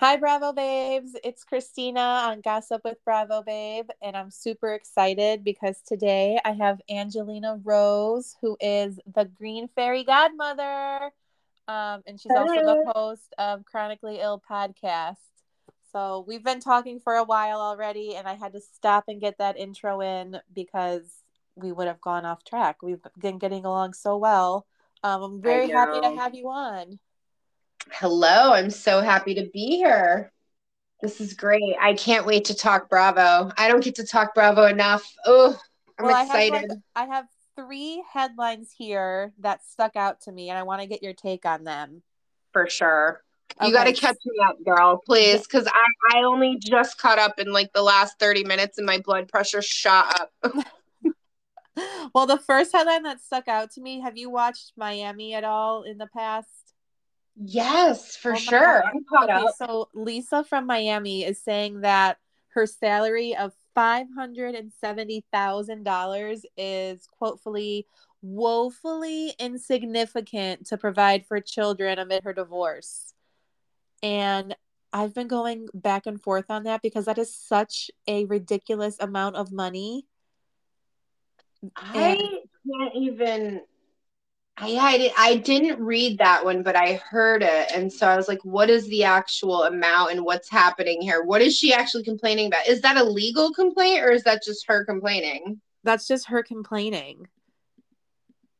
Hi, Bravo Babes. It's Christina on Gossip with Bravo Babe, and I'm super excited because today I have Angelina Rose, who is the Green Fairy Godmother, um, and she's also the host of Chronically Ill podcast. So we've been talking for a while already, and I had to stop and get that intro in because we would have gone off track. We've been getting along so well. Um, I'm very happy to have you on. Hello, I'm so happy to be here. This is great. I can't wait to talk Bravo. I don't get to talk Bravo enough. Oh, I'm well, excited. I have, like, I have three headlines here that stuck out to me, and I want to get your take on them. For sure. You got to catch me up, girl, please, because I, I only just caught up in like the last 30 minutes and my blood pressure shot up. well, the first headline that stuck out to me have you watched Miami at all in the past? Yes, for oh sure. okay, so Lisa from Miami is saying that her salary of five hundred and seventy thousand dollars is quotefully woefully insignificant to provide for children amid her divorce. And I've been going back and forth on that because that is such a ridiculous amount of money. I and- can't even I, I, I didn't read that one, but I heard it. And so I was like, what is the actual amount and what's happening here? What is she actually complaining about? Is that a legal complaint or is that just her complaining? That's just her complaining.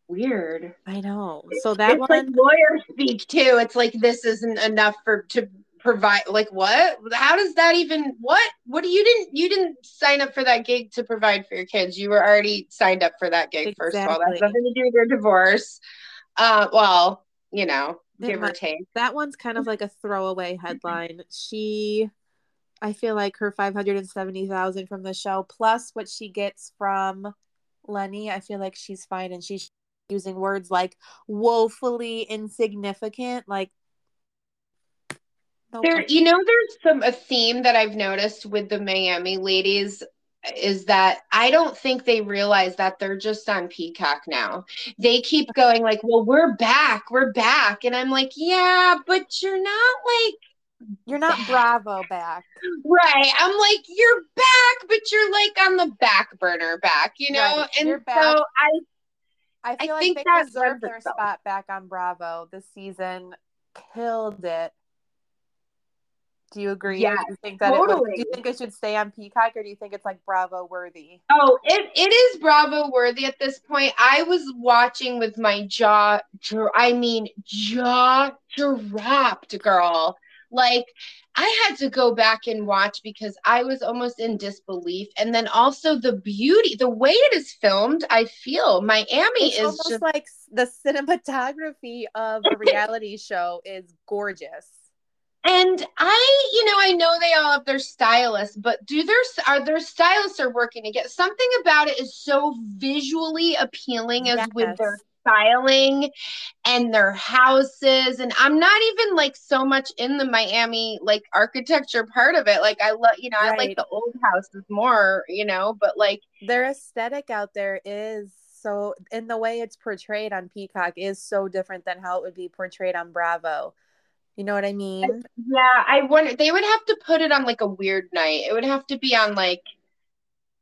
Weird. I know. So that it's one like lawyer speak too. It's like this isn't enough for to provide like what? How does that even what? What do you didn't you didn't sign up for that gig to provide for your kids. You were already signed up for that gig exactly. first of all. That's nothing to do with your divorce. Uh well you know give or take. that one's kind of like a throwaway headline. She i feel like her 570000 from the show plus what she gets from lenny i feel like she's fine and she's using words like woefully insignificant like there, you know, there's some a theme that I've noticed with the Miami ladies is that I don't think they realize that they're just on Peacock now. They keep going like, "Well, we're back, we're back," and I'm like, "Yeah, but you're not like." You're not back. Bravo back. Right. I'm like, you're back, but you're like on the back burner back, you know? Right. And so I I feel I like they deserve their spot back on Bravo this season. Killed it. Do you agree? Yeah, do you think that totally. it do you think it should stay on Peacock, or do you think it's like Bravo worthy? Oh, it, it is Bravo worthy at this point. I was watching with my jaw, I mean jaw dropped, girl. Like I had to go back and watch because I was almost in disbelief. And then also the beauty, the way it is filmed, I feel Miami it's is almost just like the cinematography of a reality show is gorgeous and I, you know, I know they all have their stylists, but do their are their stylists are working to get something about it is so visually appealing as yes. with their styling and their houses and i'm not even like so much in the miami like architecture part of it like i love you know right. i like the old houses more you know but like their aesthetic out there is so in the way it's portrayed on peacock is so different than how it would be portrayed on bravo you know what I mean? Yeah, I wonder they would have to put it on like a weird night. It would have to be on like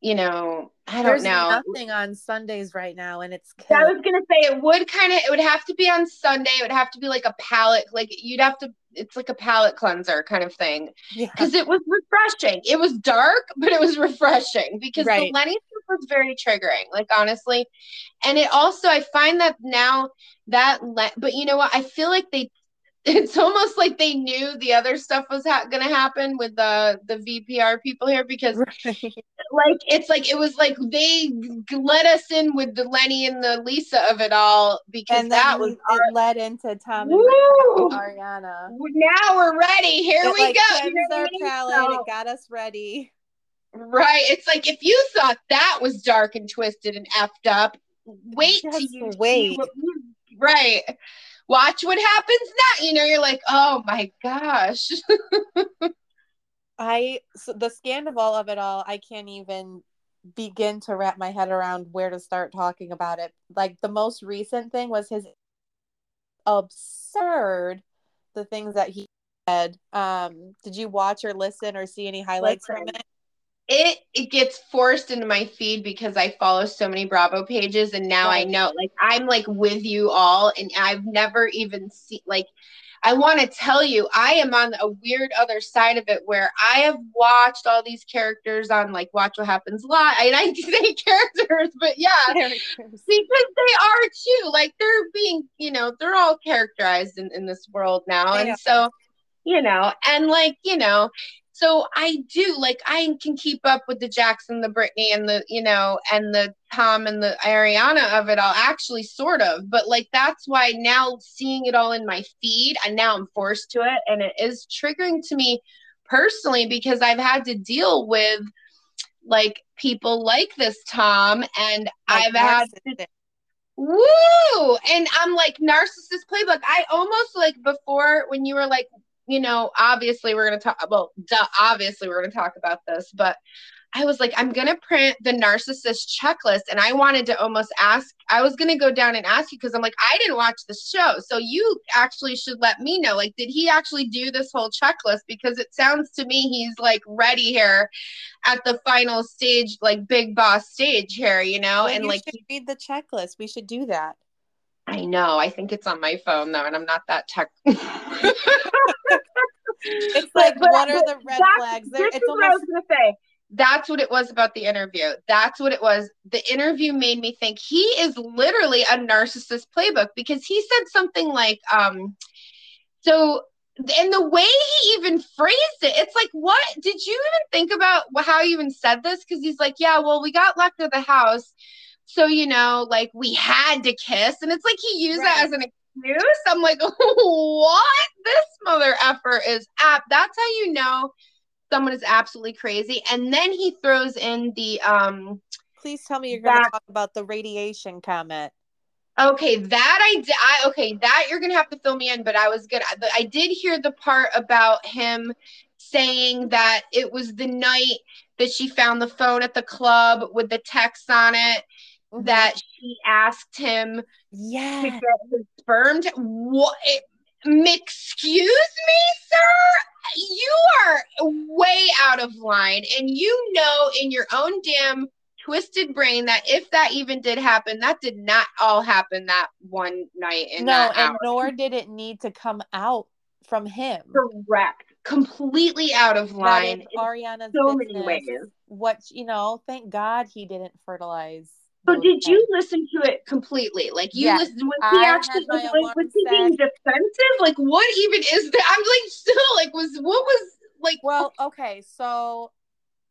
you know, I don't There's know. Nothing on Sundays right now, and it's. I was gonna say it would kind of. It would have to be on Sunday. It would have to be like a palate. Like you'd have to. It's like a palate cleanser kind of thing. Because yeah. it was refreshing. It was dark, but it was refreshing because right. the Lenny stuff was very triggering. Like honestly, and it also I find that now that le- but you know what I feel like they it's almost like they knew the other stuff was ha- going to happen with the the VPR people here because right. like it's like it was like they let us in with the Lenny and the Lisa of it all because and that was our... it led into Tom and Ariana. Now we're ready. Here it, we like, go. Our palate. It got us ready. Right. It's like if you thought that was dark and twisted and effed up, wait till you wait. right watch what happens now. You know, you're like, oh my gosh. I so the scandal of it all, I can't even begin to wrap my head around where to start talking about it. Like the most recent thing was his absurd the things that he said. Um, did you watch or listen or see any highlights listen. from it? It it gets forced into my feed because I follow so many Bravo pages and now right. I know like I'm like with you all and I've never even seen like I want to tell you, I am on a weird other side of it where I have watched all these characters on like Watch What Happens Live. And I say characters, but yeah, because they are too. Like they're being, you know, they're all characterized in, in this world now. Yeah. And so, you know, and like, you know, so I do like I can keep up with the Jackson, the Brittany, and the you know, and the Tom and the Ariana of it all. Actually, sort of, but like that's why now seeing it all in my feed, and now I'm forced to it, and it is triggering to me personally because I've had to deal with like people like this Tom, and like I've had to woo! And i'm like narcissist playbook. I almost like before when you were like you know, obviously we're going to talk well, duh, obviously we're going to talk about this, but I was like, I'm going to print the narcissist checklist. And I wanted to almost ask, I was going to go down and ask you because I'm like, I didn't watch the show. So you actually should let me know. Like, did he actually do this whole checklist? Because it sounds to me he's like ready here at the final stage, like big boss stage here, you know? Well, and you like, read the checklist. We should do that. I know. I think it's on my phone though, and I'm not that tech. it's like but, what are the red flags? There, it's almost... what I was gonna say. That's what it was about the interview. That's what it was. The interview made me think he is literally a narcissist playbook because he said something like, um, so and the way he even phrased it, it's like, what did you even think about how you even said this? Because he's like, yeah, well, we got locked of the house so, you know, like we had to kiss. And it's like he used right. that as an I'm like, what? This mother effer is app. That's how you know someone is absolutely crazy. And then he throws in the um please tell me you're gonna talk about the radiation comment. Okay, that I did. I okay, that you're gonna have to fill me in, but I was good. I did hear the part about him saying that it was the night that she found the phone at the club with the text on it mm-hmm. that she asked him yeah. to get his sperm. To, what? excuse me, sir? You are way out of line. And you know in your own damn twisted brain that if that even did happen, that did not all happen that one night. In no, and hour. nor did it need to come out from him. Correct. Completely out of line. Ariana's so business, many ways. What you know, thank God he didn't fertilize so did you listen to it completely? Like you yes, listened was he I actually like, was he being defensive? Like what even is that? I'm like still like was what was like Well, okay, so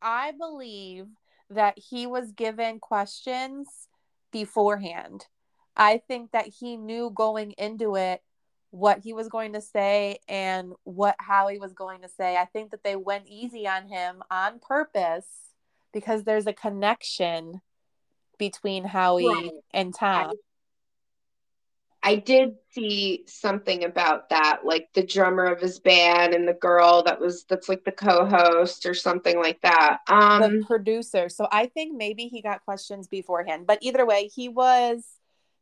I believe that he was given questions beforehand. I think that he knew going into it what he was going to say and what how he was going to say. I think that they went easy on him on purpose because there's a connection between Howie right. and Tom. I, I did see something about that, like the drummer of his band and the girl that was that's like the co-host or something like that. Um the producer. So I think maybe he got questions beforehand. But either way, he was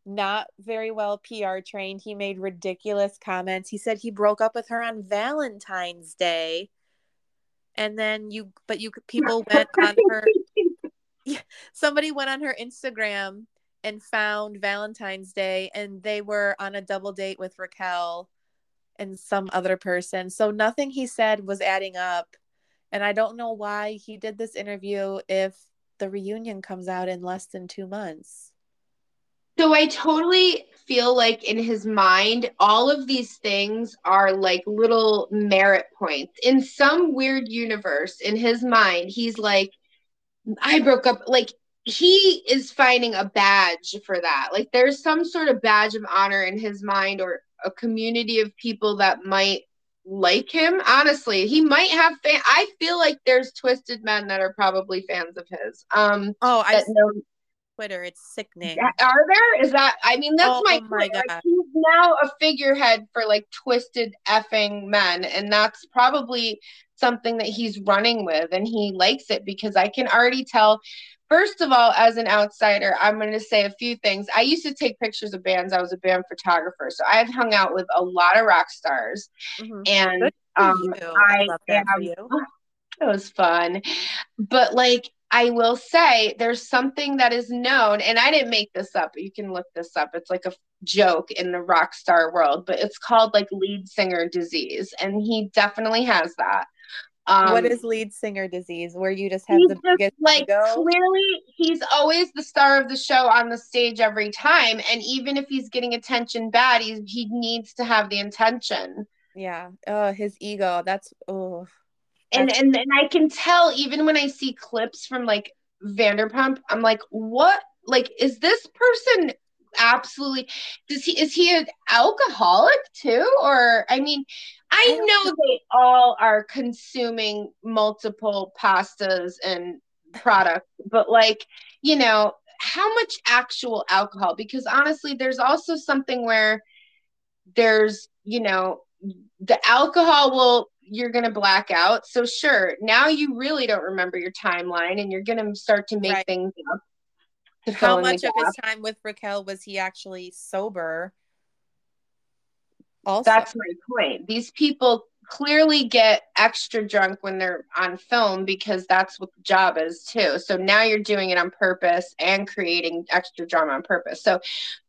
not very well PR trained. He made ridiculous comments. He said he broke up with her on Valentine's Day. And then you but you people went on her somebody went on her Instagram and found Valentine's Day and they were on a double date with Raquel and some other person. So nothing he said was adding up. And I don't know why he did this interview if the reunion comes out in less than two months. So I totally feel like in his mind, all of these things are like little merit points. In some weird universe, in his mind, he's like, I broke up. Like he is finding a badge for that. Like there's some sort of badge of honor in his mind or a community of people that might like him. Honestly, he might have fan. I feel like there's twisted men that are probably fans of his. Um. Oh, I know. Twitter. It's sickening. Are there? Is that? I mean, that's oh, my, my God. Like, he's now a figurehead for like twisted effing men, and that's probably something that he's running with and he likes it because I can already tell First of all, as an outsider, I'm going to say a few things. I used to take pictures of bands. I was a band photographer, so I've hung out with a lot of rock stars, mm-hmm. and Um, I, I am, It was fun, but like I will say, there's something that is known, and I didn't make this up. You can look this up. It's like a joke in the rock star world, but it's called like lead singer disease, and he definitely has that. Um, what is lead singer disease? Where you just have the biggest like ego? clearly he's always the star of the show on the stage every time, and even if he's getting attention bad, he he needs to have the intention. Yeah. Oh, his ego. That's oh. And and and I can tell even when I see clips from like Vanderpump, I'm like, what? Like, is this person absolutely does he is he an alcoholic too or i mean i know they all are consuming multiple pastas and products but like you know how much actual alcohol because honestly there's also something where there's you know the alcohol will you're going to black out so sure now you really don't remember your timeline and you're going to start to make right. things up how much of his time with Raquel was he actually sober? Also, that's my point. These people clearly get extra drunk when they're on film because that's what the job is too. So now you're doing it on purpose and creating extra drama on purpose. So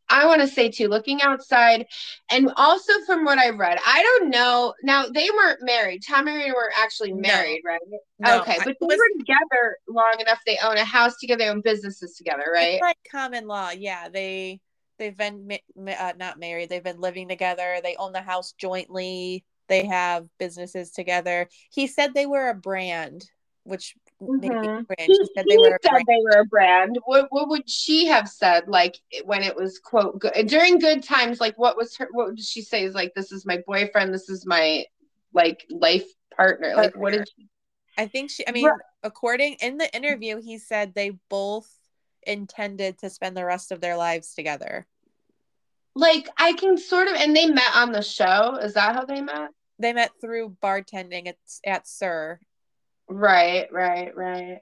I want to say too, looking outside, and also from what I've read, I don't know. Now they weren't married. Tom and Ariana weren't actually married, no. right? No, okay, but they was, were together long enough. They own a house together, they own businesses together, right? like common law, yeah. They they've been uh, not married. They've been living together. They own the house jointly. They have businesses together. He said they were a brand, which Mm-hmm. She, said, they were, said they were a brand. What what would she have said like when it was quote good during good times? Like what was her? What did she say? Is like this is my boyfriend. This is my like life partner. Like what did she? I think she. I mean, according in the interview, he said they both intended to spend the rest of their lives together. Like I can sort of, and they met on the show. Is that how they met? They met through bartending at at SUR Right, right, right.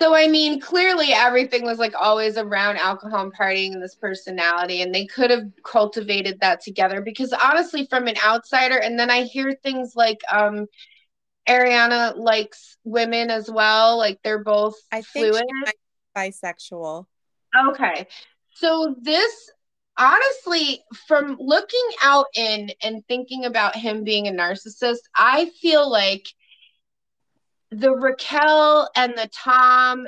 So I mean, clearly everything was like always around alcohol and partying and this personality, and they could have cultivated that together. Because honestly, from an outsider, and then I hear things like um Ariana likes women as well, like they're both I fluid. bisexual. Okay. So this honestly, from looking out in and thinking about him being a narcissist, I feel like the Raquel and the Tom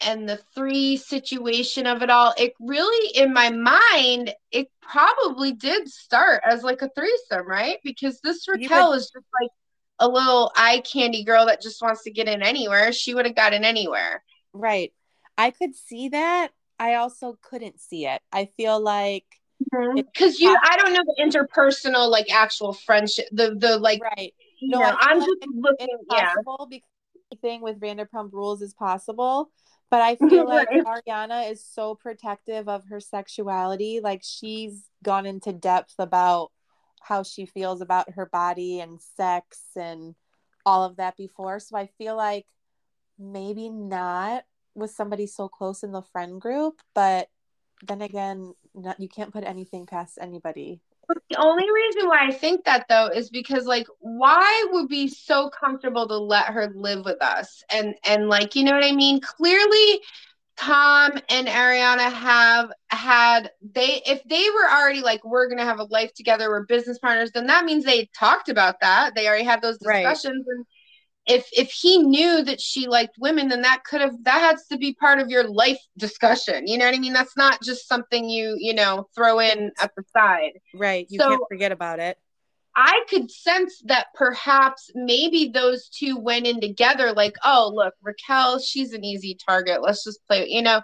and the three situation of it all, it really, in my mind, it probably did start as like a threesome, right? Because this Raquel is just like a little eye candy girl that just wants to get in anywhere. She would have gotten anywhere. Right. I could see that. I also couldn't see it. I feel like because mm-hmm. you, I don't know the interpersonal, like actual friendship, the the like right no, I'm just looking. yeah, because anything with Vanderpump Rules is possible. But I feel like Ariana is so protective of her sexuality. Like she's gone into depth about how she feels about her body and sex and all of that before. So I feel like maybe not with somebody so close in the friend group, but then again, not, you can't put anything past anybody. The only reason why I think that though is because like why would be so comfortable to let her live with us and and like you know what I mean? Clearly Tom and Ariana have had they if they were already like we're gonna have a life together, we're business partners, then that means they talked about that. They already had those discussions right. and if if he knew that she liked women then that could have that has to be part of your life discussion. You know what i mean? That's not just something you you know throw in at the side. Right. You so, can't forget about it. I could sense that perhaps maybe those two went in together like oh look raquel she's an easy target. Let's just play you know?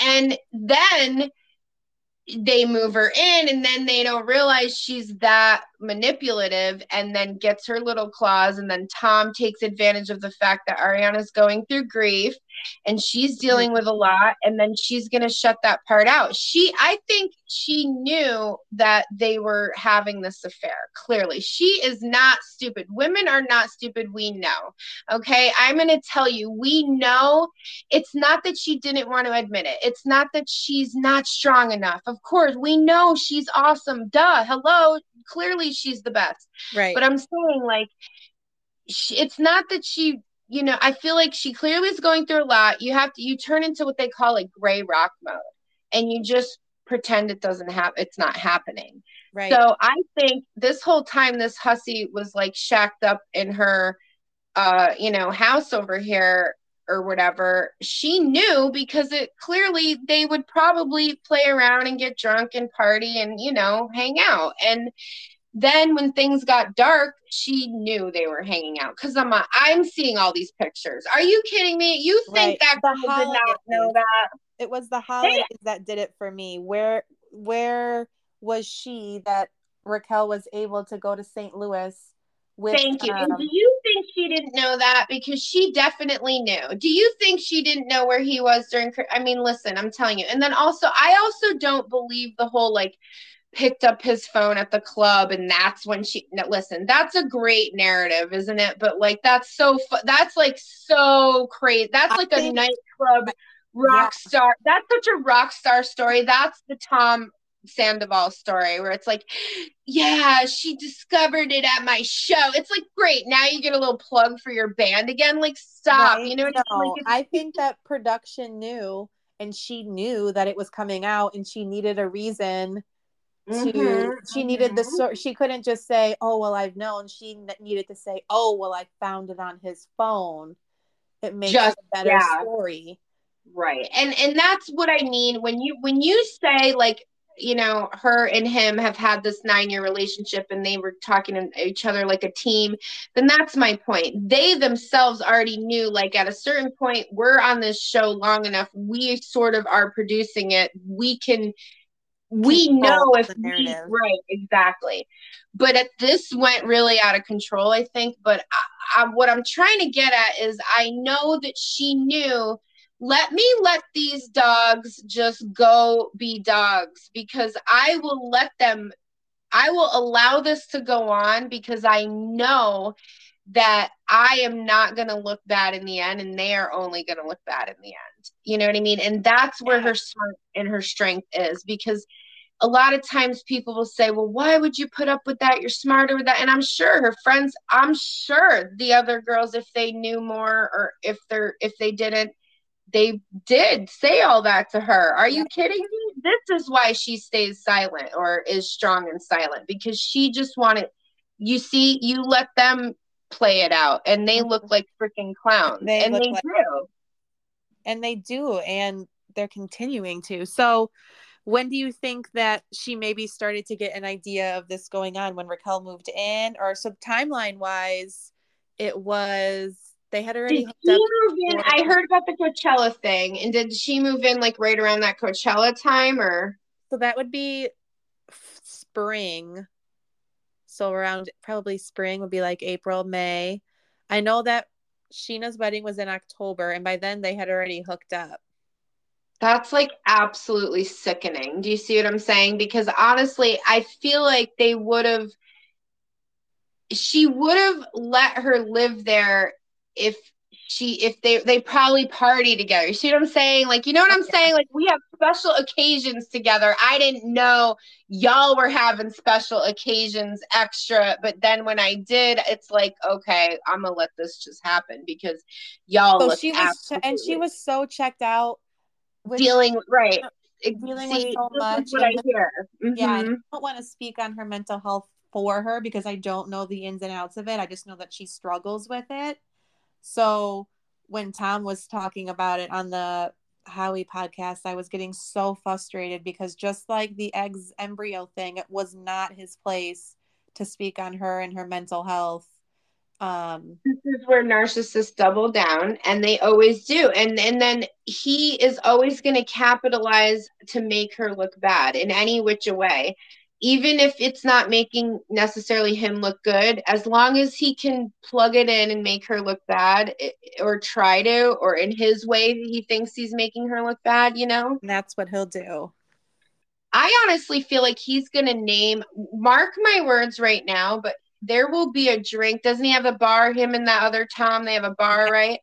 And then they move her in and then they don't realize she's that manipulative and then gets her little claws and then tom takes advantage of the fact that ariana's going through grief and she's dealing with a lot and then she's going to shut that part out. She i think she knew that they were having this affair clearly. She is not stupid. Women are not stupid we know okay? I'm going to tell you we know it's not that she didn't want to admit it. It's not that she's not strong enough. Of course we know she's awesome. Duh hello clearly she's the best. Right. But i'm saying like it's not that she you know i feel like she clearly is going through a lot. You have to you turn into what they call like gray rock mode and you just pretend it doesn't have it's not happening. Right. So i think this whole time this hussy was like shacked up in her uh you know house over here or whatever. She knew because it clearly they would probably play around and get drunk and party and you know hang out. And then when things got dark, she knew they were hanging out because I'm I'm seeing all these pictures. Are you kidding me? You think right. that girl did not know that? It was the holidays that did it for me. Where where was she that Raquel was able to go to St. Louis with Thank you. Um, and do you think she didn't know that? Because she definitely knew. Do you think she didn't know where he was during I mean, listen, I'm telling you. And then also I also don't believe the whole like picked up his phone at the club and that's when she listen that's a great narrative isn't it but like that's so fu- that's like so crazy that's like a nightclub rock yeah. star that's such a rock star story that's the tom sandoval story where it's like yeah she discovered it at my show it's like great now you get a little plug for your band again like stop right? you know no, I, mean? like, I think that production knew and she knew that it was coming out and she needed a reason to mm-hmm. she needed the sort she couldn't just say oh well i've known she needed to say oh well i found it on his phone it makes just, a better yeah. story right and and that's what i mean when you when you say like you know her and him have had this nine year relationship and they were talking to each other like a team then that's my point they themselves already knew like at a certain point we're on this show long enough we sort of are producing it we can we know if we, right exactly but it, this went really out of control i think but I, I, what i'm trying to get at is i know that she knew let me let these dogs just go be dogs because i will let them i will allow this to go on because i know that I am not going to look bad in the end and they are only going to look bad in the end. You know what I mean? And that's where her smart and her strength is because a lot of times people will say, Well, why would you put up with that? You're smarter with that. And I'm sure her friends, I'm sure the other girls, if they knew more or if they're if they didn't, they did say all that to her. Are you kidding me? This is why she stays silent or is strong and silent because she just wanted you see, you let them play it out and they look mm-hmm. like freaking clowns. They and they like, do. And they do, and they're continuing to. So when do you think that she maybe started to get an idea of this going on when Raquel moved in? Or so timeline wise it was they had already did she move in? I heard about the Coachella thing and did she move in like right around that Coachella time or? So that would be spring. So around probably spring would be like April May. I know that Scheana's wedding was in October and by then they had already hooked up that's like absolutely sickening. Do you see what I'm saying? Because honestly, I feel like they would have, she would have let her live there if she, if they, they probably party together. You see what I'm saying? Like, you know what I'm saying? Like, we have special occasions together. I didn't know y'all were having special occasions extra. But then when I did, it's like, okay, I'm to let this just happen because y'all. So she was, and she was so checked out dealing right dealing See, with so much. What I hear. Mm-hmm. Yeah, I don't want to speak on her mental health for her because I don't know the ins and outs of it. I just know that she struggles with it. So when Tom was talking about it on the Howie podcast, I was getting so frustrated because just like the eggs embryo thing, it was not his place to speak on her and her mental health. Um this is where narcissists double down and they always do. And and then he is always going to capitalize to make her look bad in any which way even if it's not making necessarily him look good, as long as he can plug it in and make her look bad or try to, or in his way, he thinks he's making her look bad, you know? That's what he'll do. I honestly feel like he's going to name, mark my words right now, but there will be a drink. Doesn't he have a bar? Him and that other Tom, they have a bar, right?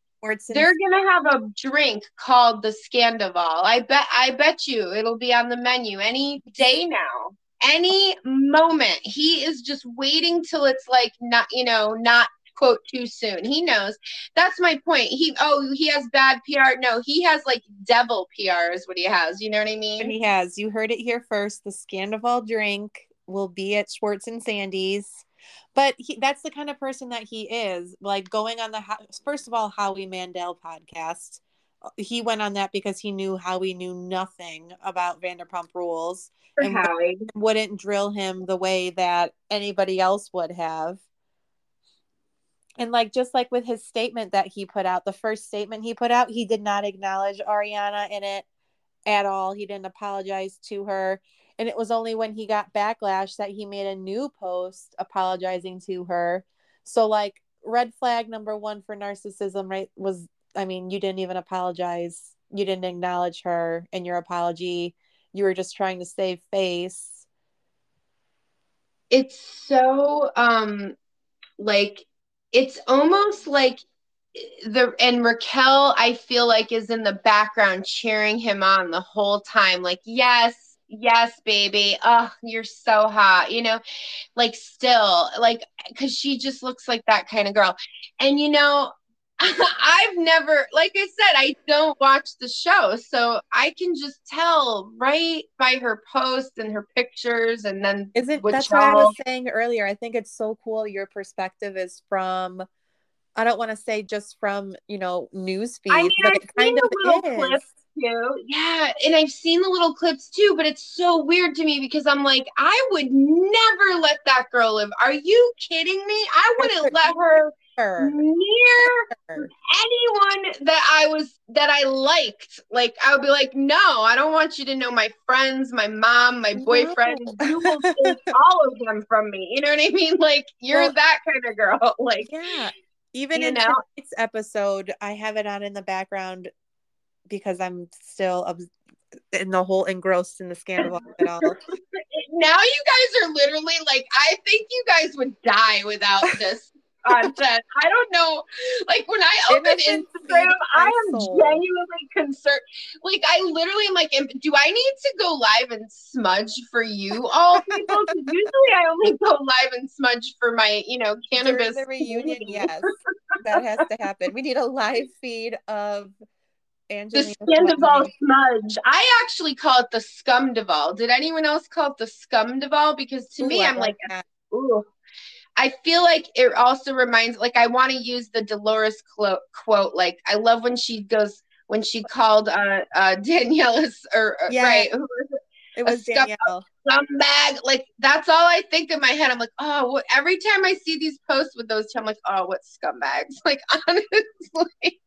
They're gonna have a drink called the Scandoval. I bet I bet you it'll be on the menu any day now any moment. He is just waiting till it's like not, you know, not quote too soon. He knows. That's my point. He oh, he has bad PR. No, he has like devil PR is what he has. You know what I mean? He has. You heard it here first. The Scandoval drink will be at Schwartz and Sandy's. But he, that's the kind of person that he is. Like going on the first of all Howie Mandel podcast he went on that because he knew Howie knew nothing about Vanderpump Rules For and Howie. wouldn't drill him the way that anybody else would have. And like just like with his statement that he put out, the first statement he put out, he did not acknowledge Ariana in it at all. He didn't apologize to her. And it was only when he got backlash that he made a new post apologizing to her. So like red flag number one for narcissism, right, was I mean, you didn't even apologize. You didn't acknowledge her in your apology. You were just trying to save face. It's so um like it's almost like the and Raquel I feel like is in the background cheering him on the whole time like yes yes baby oh you're so hot you know like still like cuz she just looks like that kind of girl and you know I've never, like I said, I don't watch the show, so I can just tell right by her posts and her pictures, and then isn't that's what I was saying earlier. I think it's so cool. Your perspective is from, I don't want to say just from you know news feeds, I mean, but I've it kind of is. Clips too. Yeah, and I've seen the little clips too, but it's so weird to me because I'm like, I would never let that girl live. Are you kidding me? I wouldn't let her. Near anyone that I was that I liked. Like I would be like, no, I don't want you to know my friends, my mom, my boyfriend. No. You will take all of them from me. You know what I mean? Like you're well, that kind of girl. Like yeah. Even in know? tonight's episode, I have it on in the background because I'm still in the whole engrossed in the scandal of it all. now you guys are literally like, I think you guys would die without this content. I don't know. Like when I open Instagram, I am soul. genuinely concerned. Like I literally am like, do I need to go live and smudge for you all people? Usually I only go live and smudge for my, you know, cannabis. During the reunion, yes, that has to happen. We need a live feed of Angelina the Scandoval smudge. I actually call it the Scumdoval. Did anyone else call it the Scumdoval? Because to Ooh, me, I I'm like, like ooh, I feel like it also reminds, like, I want to use the Dolores quote, quote. Like, I love when she goes, when she called uh, uh Daniela's, or uh, yeah, right, it? Was Danielle. Scumbag. Like, that's all I think in my head. I'm like, oh, what, every time I see these posts with those two, I'm like, oh, what scumbags? Like, honestly.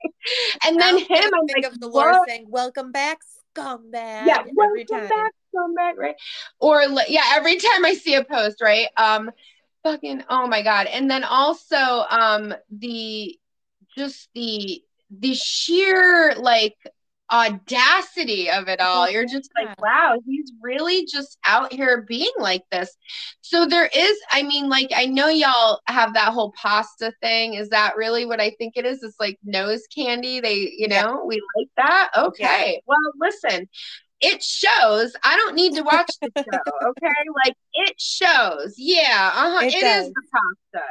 And then him, I'm like, of Dolores what? saying, welcome back, scumbag. Yeah, every welcome time. back, scumbag, right? Or, yeah, every time I see a post, right? Um, fucking oh my god. And then also um the just the the sheer like audacity of it all. You're just like wow he's really just out here being like this. So there is i mean like i know y'all have that whole pasta thing. Is that really what i think it is? It's like nose candy. They you know yeah. we like that? Okay. Yeah. well listen it shows. I don't need to watch the show. Okay, like it shows. Yeah, uh huh. it, it is the pasta.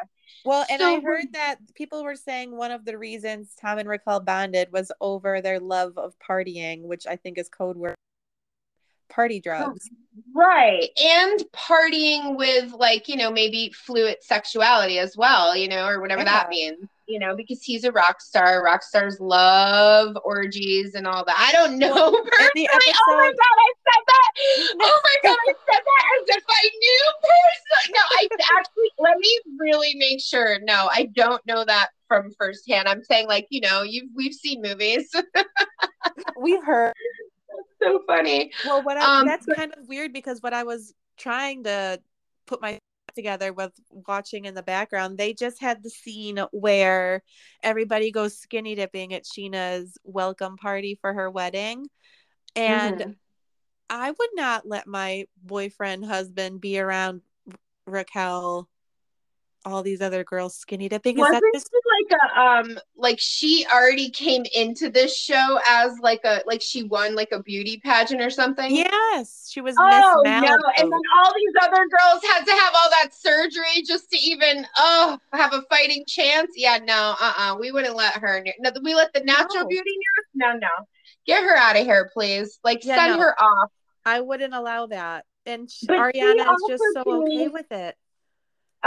Well, and so, I heard that people were saying one of the reasons Tom and Raquel bonded was over their love of partying, which I think is code word party drugs. Right. And partying with like, you know, maybe fluid sexuality as well, you know, or whatever yeah. that means you know, because he's a rock star. Rock stars love orgies and all that. I don't know well, personally. Episode... Oh my god, I said that. Oh my god, I said that as if I knew personally. No, I actually let me really make sure. No, I don't know that from firsthand. I'm saying like, you know, you've we've seen movies. we've heard. That's so funny. Well, what I, um, that's but... kind of weird because what I was trying to put my together with watching in the background, they just had the scene where everybody goes skinny dipping at Scheana's welcome party for her wedding. And mm-hmm. I would not let my boyfriend husband be around Raquel all these other girls skinny dipping. Wasn't that this- like a um like she already came into this show as like a like she won like a beauty pageant or something? Yes, she was. Oh no! And then all these other girls had to have all that surgery just to even oh have a fighting chance. Yeah, no, uh, uh-uh. uh we wouldn't let her. Near, no, we let the natural no. beauty near. No, no, get her out of here, please. Like yeah, send no. her off. I wouldn't allow that. And but Ariana is just so okay with it.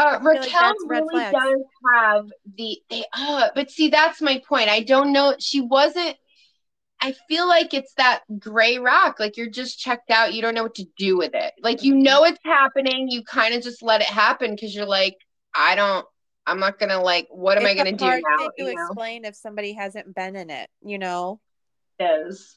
Uh, Raquel like really does have the uh, but see that's my point. I don't know. She wasn't. I feel like it's that gray rock. Like you're just checked out. You don't know what to do with it. Like you know it's happening. You kind of just let it happen because you're like, I don't. I'm not gonna like. What am it's I gonna do now? To explain know? if somebody hasn't been in it, you know. It is.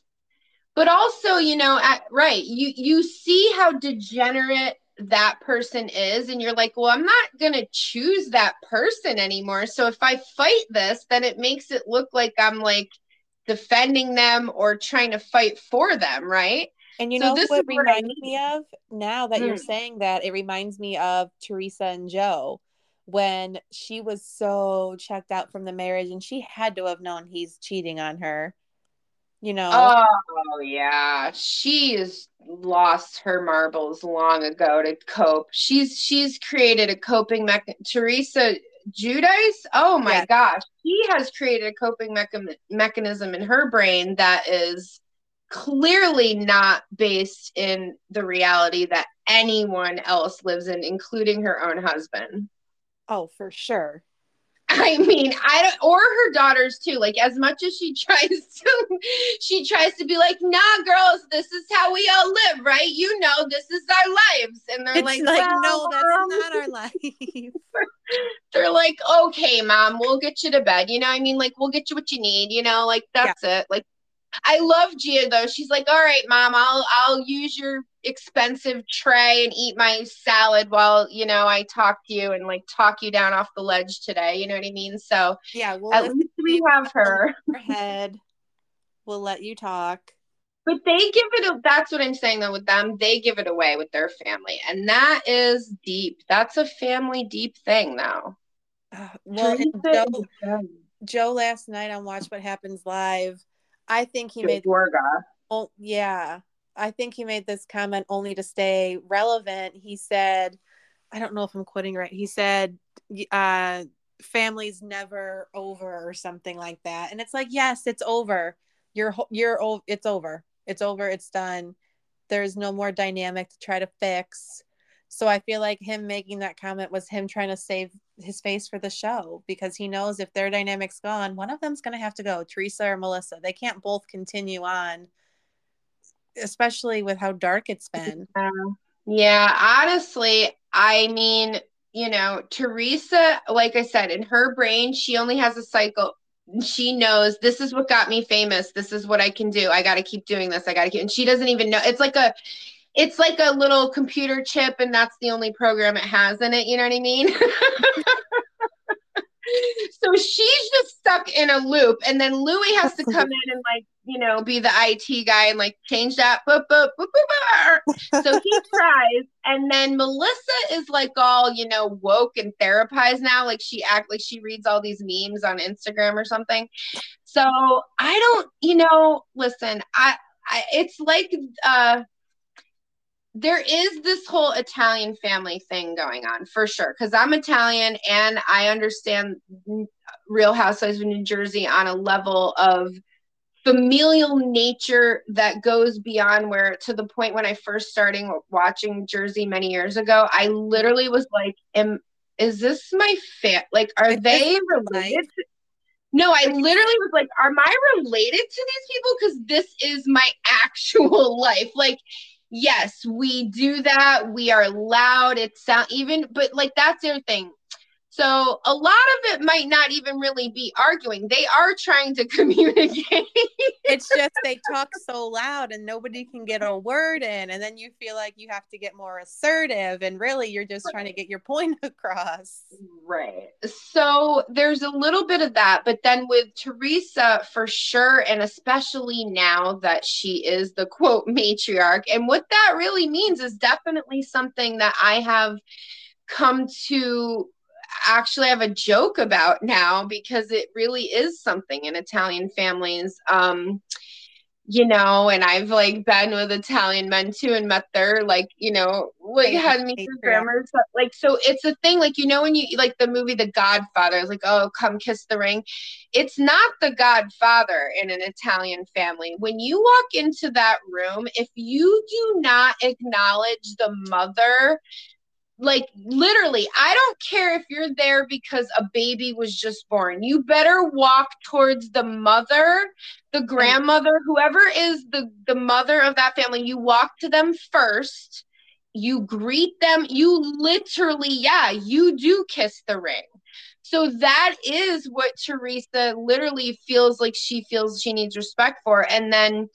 But also, you know, at, right? You you see how degenerate that person is and you're like well i'm not going to choose that person anymore. So if i fight this then it makes it look like i'm like defending them or trying to fight for them right? And you so know this what reminds what me of? Now that you're hmm. saying that it reminds me of teresa and joe when she was so checked out from the marriage and she had to have known he's cheating on her you know? Oh yeah. She's lost her marbles long ago to cope. She's she's created a coping mechanism teresa Giudice oh my yeah. gosh. She has created a coping mecha- mechanism in her brain that is clearly not based in the reality that anyone else lives in including her own husband. Oh for sure I mean, I don't, or her daughters too. Like, as much as she tries to, she tries to be like, nah, girls, this is how we all live, right? You know, this is our lives. And they're it's like, like well, no, that's um, not our life. they're like, okay, mom, we'll get you to bed. You know, I mean, like, we'll get you what you need, you know, like, that's yeah. it. Like, I love Gia though. She's like, all right, mom, I'll, I'll use your expensive tray and eat my salad while you know I talk to you and like talk you down off the ledge today. You know what I mean? So yeah, well, at least we have her. Head, we'll let you talk. But they give it. A, that's what I'm saying though. With them, they give it away with their family, and that is deep. That's a family deep thing though. Uh, well, Joe, Joe last night on Watch What Happens Live, I think he made. Oh yeah, I think he made this comment only to stay relevant. He said, I don't know if I'm quoting right. He said, uh, family's never over or something like that. And it's like, yes, it's over. You're, you're, it's over. It's over. It's done. There's no more dynamic to try to fix. So I feel like him making that comment was him trying to save his face for the show because he knows if their dynamic's gone, one of them's going to have to go, Teresa or Melissa. They can't both continue on especially with how dark it's been. Yeah. honestly, I mean, you know, Teresa, like I said, in her brain, she only has a cycle. She knows this is what got me famous. This is what I can do. I got to keep doing this. I got to keep, and she doesn't even know. It's like a, it's like a little computer chip, and that's the only program it has in it. You know what I mean? so she's just stuck in a loop, and then Luis has to come in and like you know, be the IT guy and like change that. Boop, boop, boop, boop, so he tries. And then Melissa is like all, you know, woke and therapized now. Like she act like she reads all these memes on Instagram or something. So I don't, you know, listen, I, I it's like uh there is this whole Italian family thing going on for sure. Cause I'm Italian and I understand Real Housewives of New Jersey on a level of familial nature that goes beyond where to the point when I first starting watching Jersey many years ago, I literally was like, Am is this my fam like are they related to- no, I literally was like, Am I related to these people? Because this is my actual life. Like, yes, we do that. We are loud. It's sound even, but like that's their thing So a lot of it might not even really be arguing. They are trying to communicate. it's just they talk so loud and nobody can get a word in. And then you feel like you have to get more assertive. And really, you're just trying to get your point across. Right. So there's a little bit of that. But then with Teresa, for sure, and especially now that she is the quote matriarch, and what that really means is definitely something that I have come to actually have a joke about now because it really is something in Italian families. Um, you know, and I've like been with Italian men too and met their like, you know, like had me through grammar stuff. Like, so it's a thing, like, you know, when you like the movie The Godfather, it's like, oh, come kiss the ring. It's not the Godfather in an Italian family. When you walk into that room, if you do not acknowledge the mother, like literally i don't care if you're there because a baby was just born. You better walk towards the mother the mm. grandmother whoever is the the mother of that family. You walk to them first. You greet them. You literally yeah you do kiss the ring. So that is what teresa literally feels like she feels she needs respect for. And then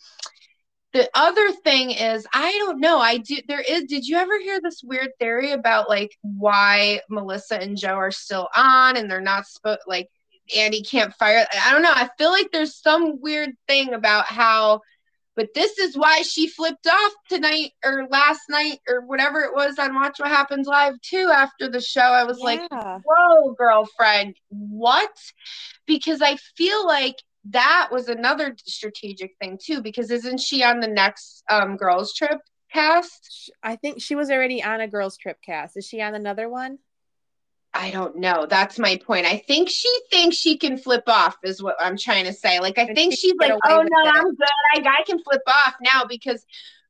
the other thing is i don't know i do there is did you ever hear this weird theory about like why melissa and joe are still on and they're not supposed like andy can't fire i don't know i feel like there's some weird thing about how but this is why she flipped off tonight or last night or whatever it was on watch what happens live too after the show i was yeah. like whoa girlfriend what because i feel like that was another strategic thing too because isn't she on the next um girls trip cast? I think she was already on a girls trip cast. Is she on another one? I don't know. That's my point. I think she thinks she can flip off is what i'm trying to say. Like i and think she's like oh no i'm good. I, I can flip off now because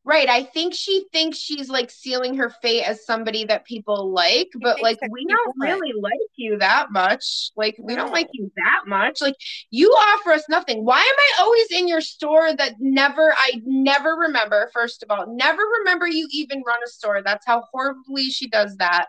Right. I think she thinks she's like sealing her fate as somebody that people like, but like we don't really like you that much. Like we don't like you that much. Like you offer us nothing. Why am I always in your store that never I never remember first of all. Never remember you even run a store. That's how horribly she does that.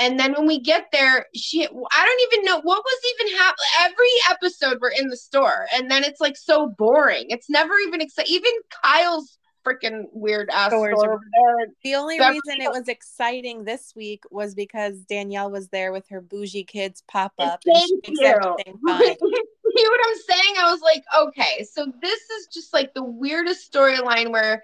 And then when we get there, she I don't even know what was even happening. Every episode we're in the store, and then it's like so boring. It's never even exciting. Even Kyle's freaking weird ass store over there. The only reason it was exciting this week was because Danielle was there with her bougie kids pop up. Thank you. you know what I'm saying? I was like, okay, so this is just like the weirdest storyline where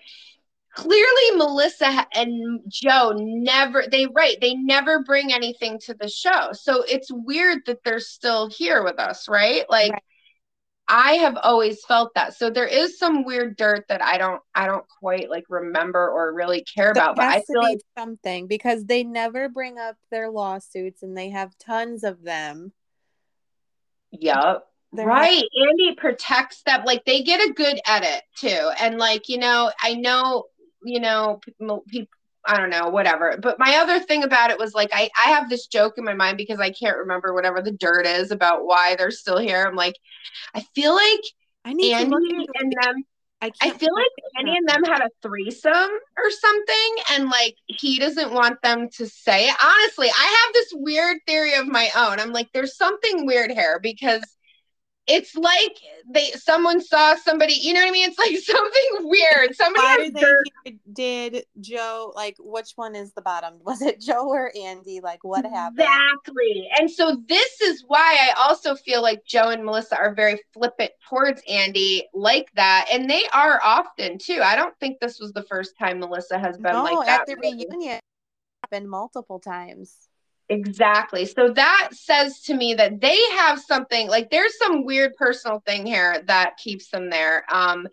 clearly Melissa and Joe never they right they never bring anything to the show. So it's weird that they're still here with us, right? Like right. I have always felt that. So there is some weird dirt that I don't I don't quite like remember or really care there about. But I feel like something because they never bring up their lawsuits and they have tons of them. Yep. They're right. Andy protects them. Like they get a good edit too. And like, you know, I know, you know, people I don't know, whatever. But my other thing about it was like I I have this joke in my mind because I can't remember whatever the dirt is about why they're still here. I'm like, I feel like I need Andy and them. I, I feel like Andy and them had a threesome or something, and like he doesn't want them to say it. Honestly, I have this weird theory of my own. I'm like, there's something weird here because it's like they someone saw somebody you know what i mean? It's like something weird. Somebody Why did, they, did joe like which one is the bottom? Was it joe or andy? Like what happened? Exactly. And so this is why i also feel like joe and melissa are very flippant towards andy like that. And they are often too. I don't think this was the first time melissa has been no, like that at the reunion happened multiple times Exactly. So that says to me that they have something like there's some weird personal thing here that keeps them there. Um,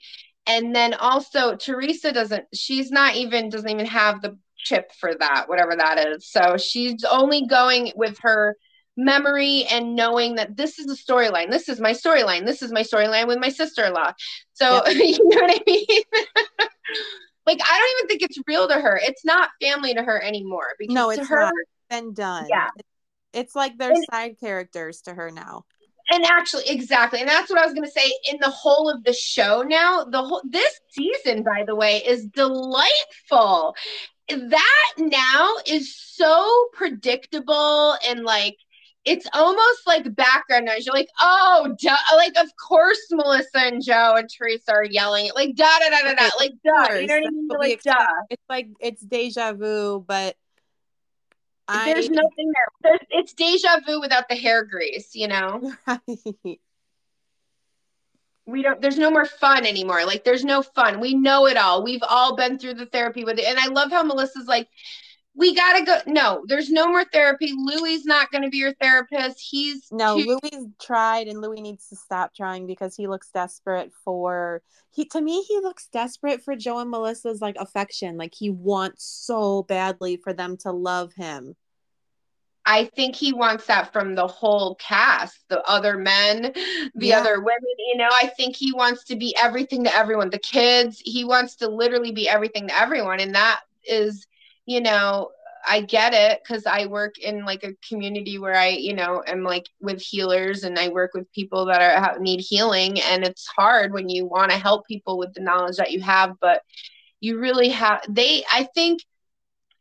and then also Teresa doesn't, she's not even, doesn't even have the chip for that, whatever that is. So she's only going with her memory and knowing that this is the storyline. This is my storyline. This is my storyline with my sister in law. So, yep. you know what I mean? like, I don't even think it's real to her. It's not family to her anymore because no, it's to her, not been done. Yeah. It's like they're and, side characters to her now. And actually, exactly. And that's what I was gonna say. In the whole of the show now, the whole this season, by the way, is delightful. That now is so predictable and like it's almost like background noise. You're like, oh, duh. like of course Melissa and Joe and Teresa are yelling, like da da da da da, like duh. You know what I mean? Like duh. It's like it's deja vu, but there's I... nothing there. There's, it's deja vu without the hair grease. You know. Right. We don't. There's no more fun anymore. Like there's no fun. We know it all. We've all been through the therapy with it, and I love how Melissa's like we gotta go. No, there's no more therapy. Louie's not gonna be your therapist. He's no. Too- Louie's tried, and Louie needs to stop trying because he looks desperate for he. To me, he looks desperate for Joe and Melissa's like affection. Like he wants so badly for them to love him. I think he wants that from the whole cast, the other men, the yeah. other women. You know, I think he wants to be everything to everyone. The kids, he wants to literally be everything to everyone, and that is you know, I get it because I work in like a community where I, you know, am like with healers and I work with people that are need healing, and it's hard when you want to help people with the knowledge that you have, but you really have. They, I think,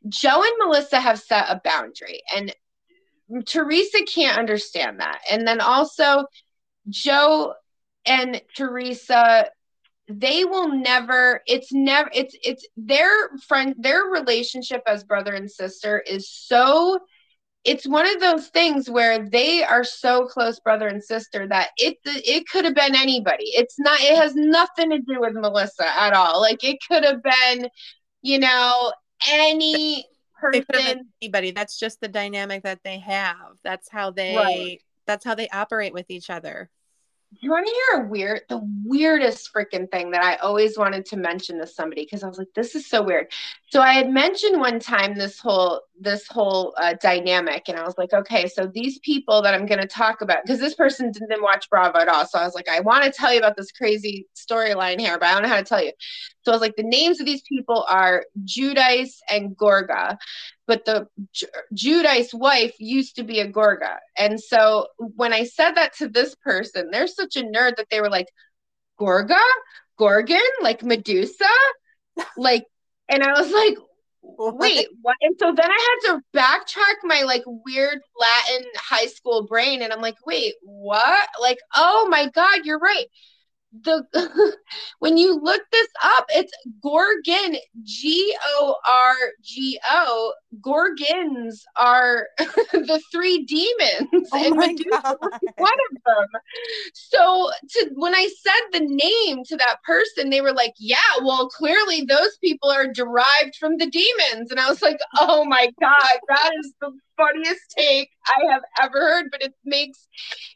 Joe and Melissa have set a boundary, and Teresa can't understand that, and then also Joe and Teresa they will never it's never it's it's their friend their relationship as brother and sister is so it's one of those things where they are so close brother and sister that it it could have been anybody. It's not it has nothing to do with melissa at all. Like it could have been you know any person. anybody. That's just the dynamic that they have. That's how they right. that's how they operate with each other you want to hear a weird, the weirdest freaking thing that I always wanted to mention to somebody because I was like, this is so weird. So I had mentioned one time this whole this whole uh, dynamic, and I was like, okay, so these people that I'm going to talk about because this person didn't watch Bravo at all, so I was like, I want to tell you about this crazy storyline here, but I don't know how to tell you. So I was like, the names of these people are Giudice and Gorga, but the J- wife used to be a Gorga. And so when I said that to this person, they're such a nerd that they were like, Gorga? Gorgon? Like Medusa? like, and I was like, wait, what? And so then I had to backtrack my like weird Latin high school brain. And I'm like, wait, what? Like, oh my God, you're right the when you look this up, it's Gorgon, G O R G O. Gorgons are the three demons, oh and Medusa one of them. So, to when I said the name to that person, they were like, "Yeah, well, clearly those people are derived from the demons," and I was like, "Oh my god, that is the funniest take I have ever heard, but it makes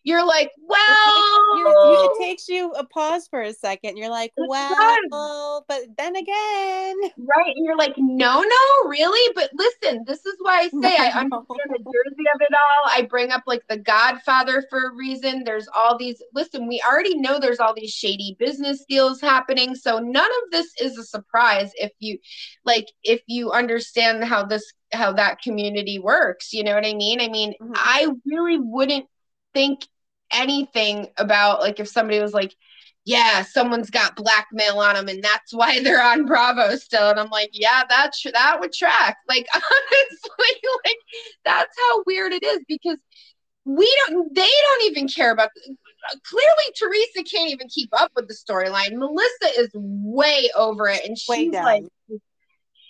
you're like, well, it takes, it takes you a pause for a second. You're like, well, but then again, right? And you're like, no, no, really. But listen, this is why I say I understand the jersey of it all. I bring up like the Godfather for a reason. There's all these. Listen, we already know there's all these shady business deals happening, so none of this is a surprise if you, like, if you understand how this how that community works. You know what I mean? I mean, mm-hmm. I really wouldn't think anything about like if somebody was like, yeah, someone's got blackmail on them and that's why they're on Bravo still. And I'm like, yeah, that's that would track. Like honestly, like that's how weird it is because we don't they don't even care about clearly Teresa can't even keep up with the storyline. Melissa is way over it and she's like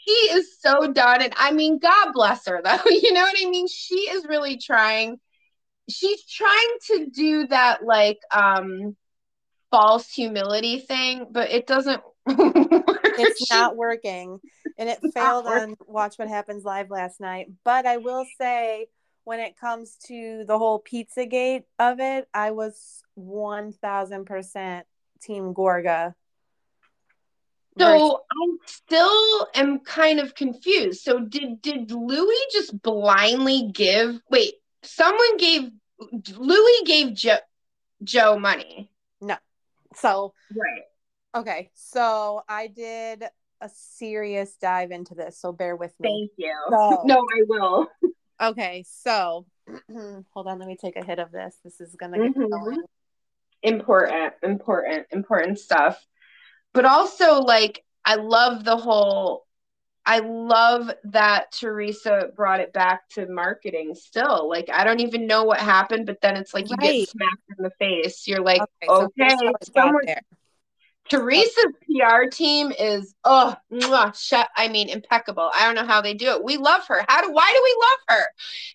she is so done. And I mean, God bless her though. You know what I mean? She is really trying. She's trying to do that like um false humility thing, but it doesn't it's not working. And it failed on Watch What Happens Live last night. But I will say when it comes to the whole Pizzagate of it, I was one thousand percent team Gorga so I still am kind of confused. So did did Luis just blindly give? Wait, someone gave Luis gave Joe Joe money. No. So right. Okay, so I did a serious dive into this, so bear with me. Thank you. So, no, I will. Okay, so hold on, let me take a hit of this. This is gonna get mm-hmm. going. Important, important, important stuff but also like I love the whole I love that Teresa brought it back to marketing still. Like I don't even know what happened, but then it's like you right. get smacked in the face. You're like, okay, okay someone Teresa's PR team is oh mwah, shut, I mean impeccable. I don't know how they do it. We love her. How do why do we love her?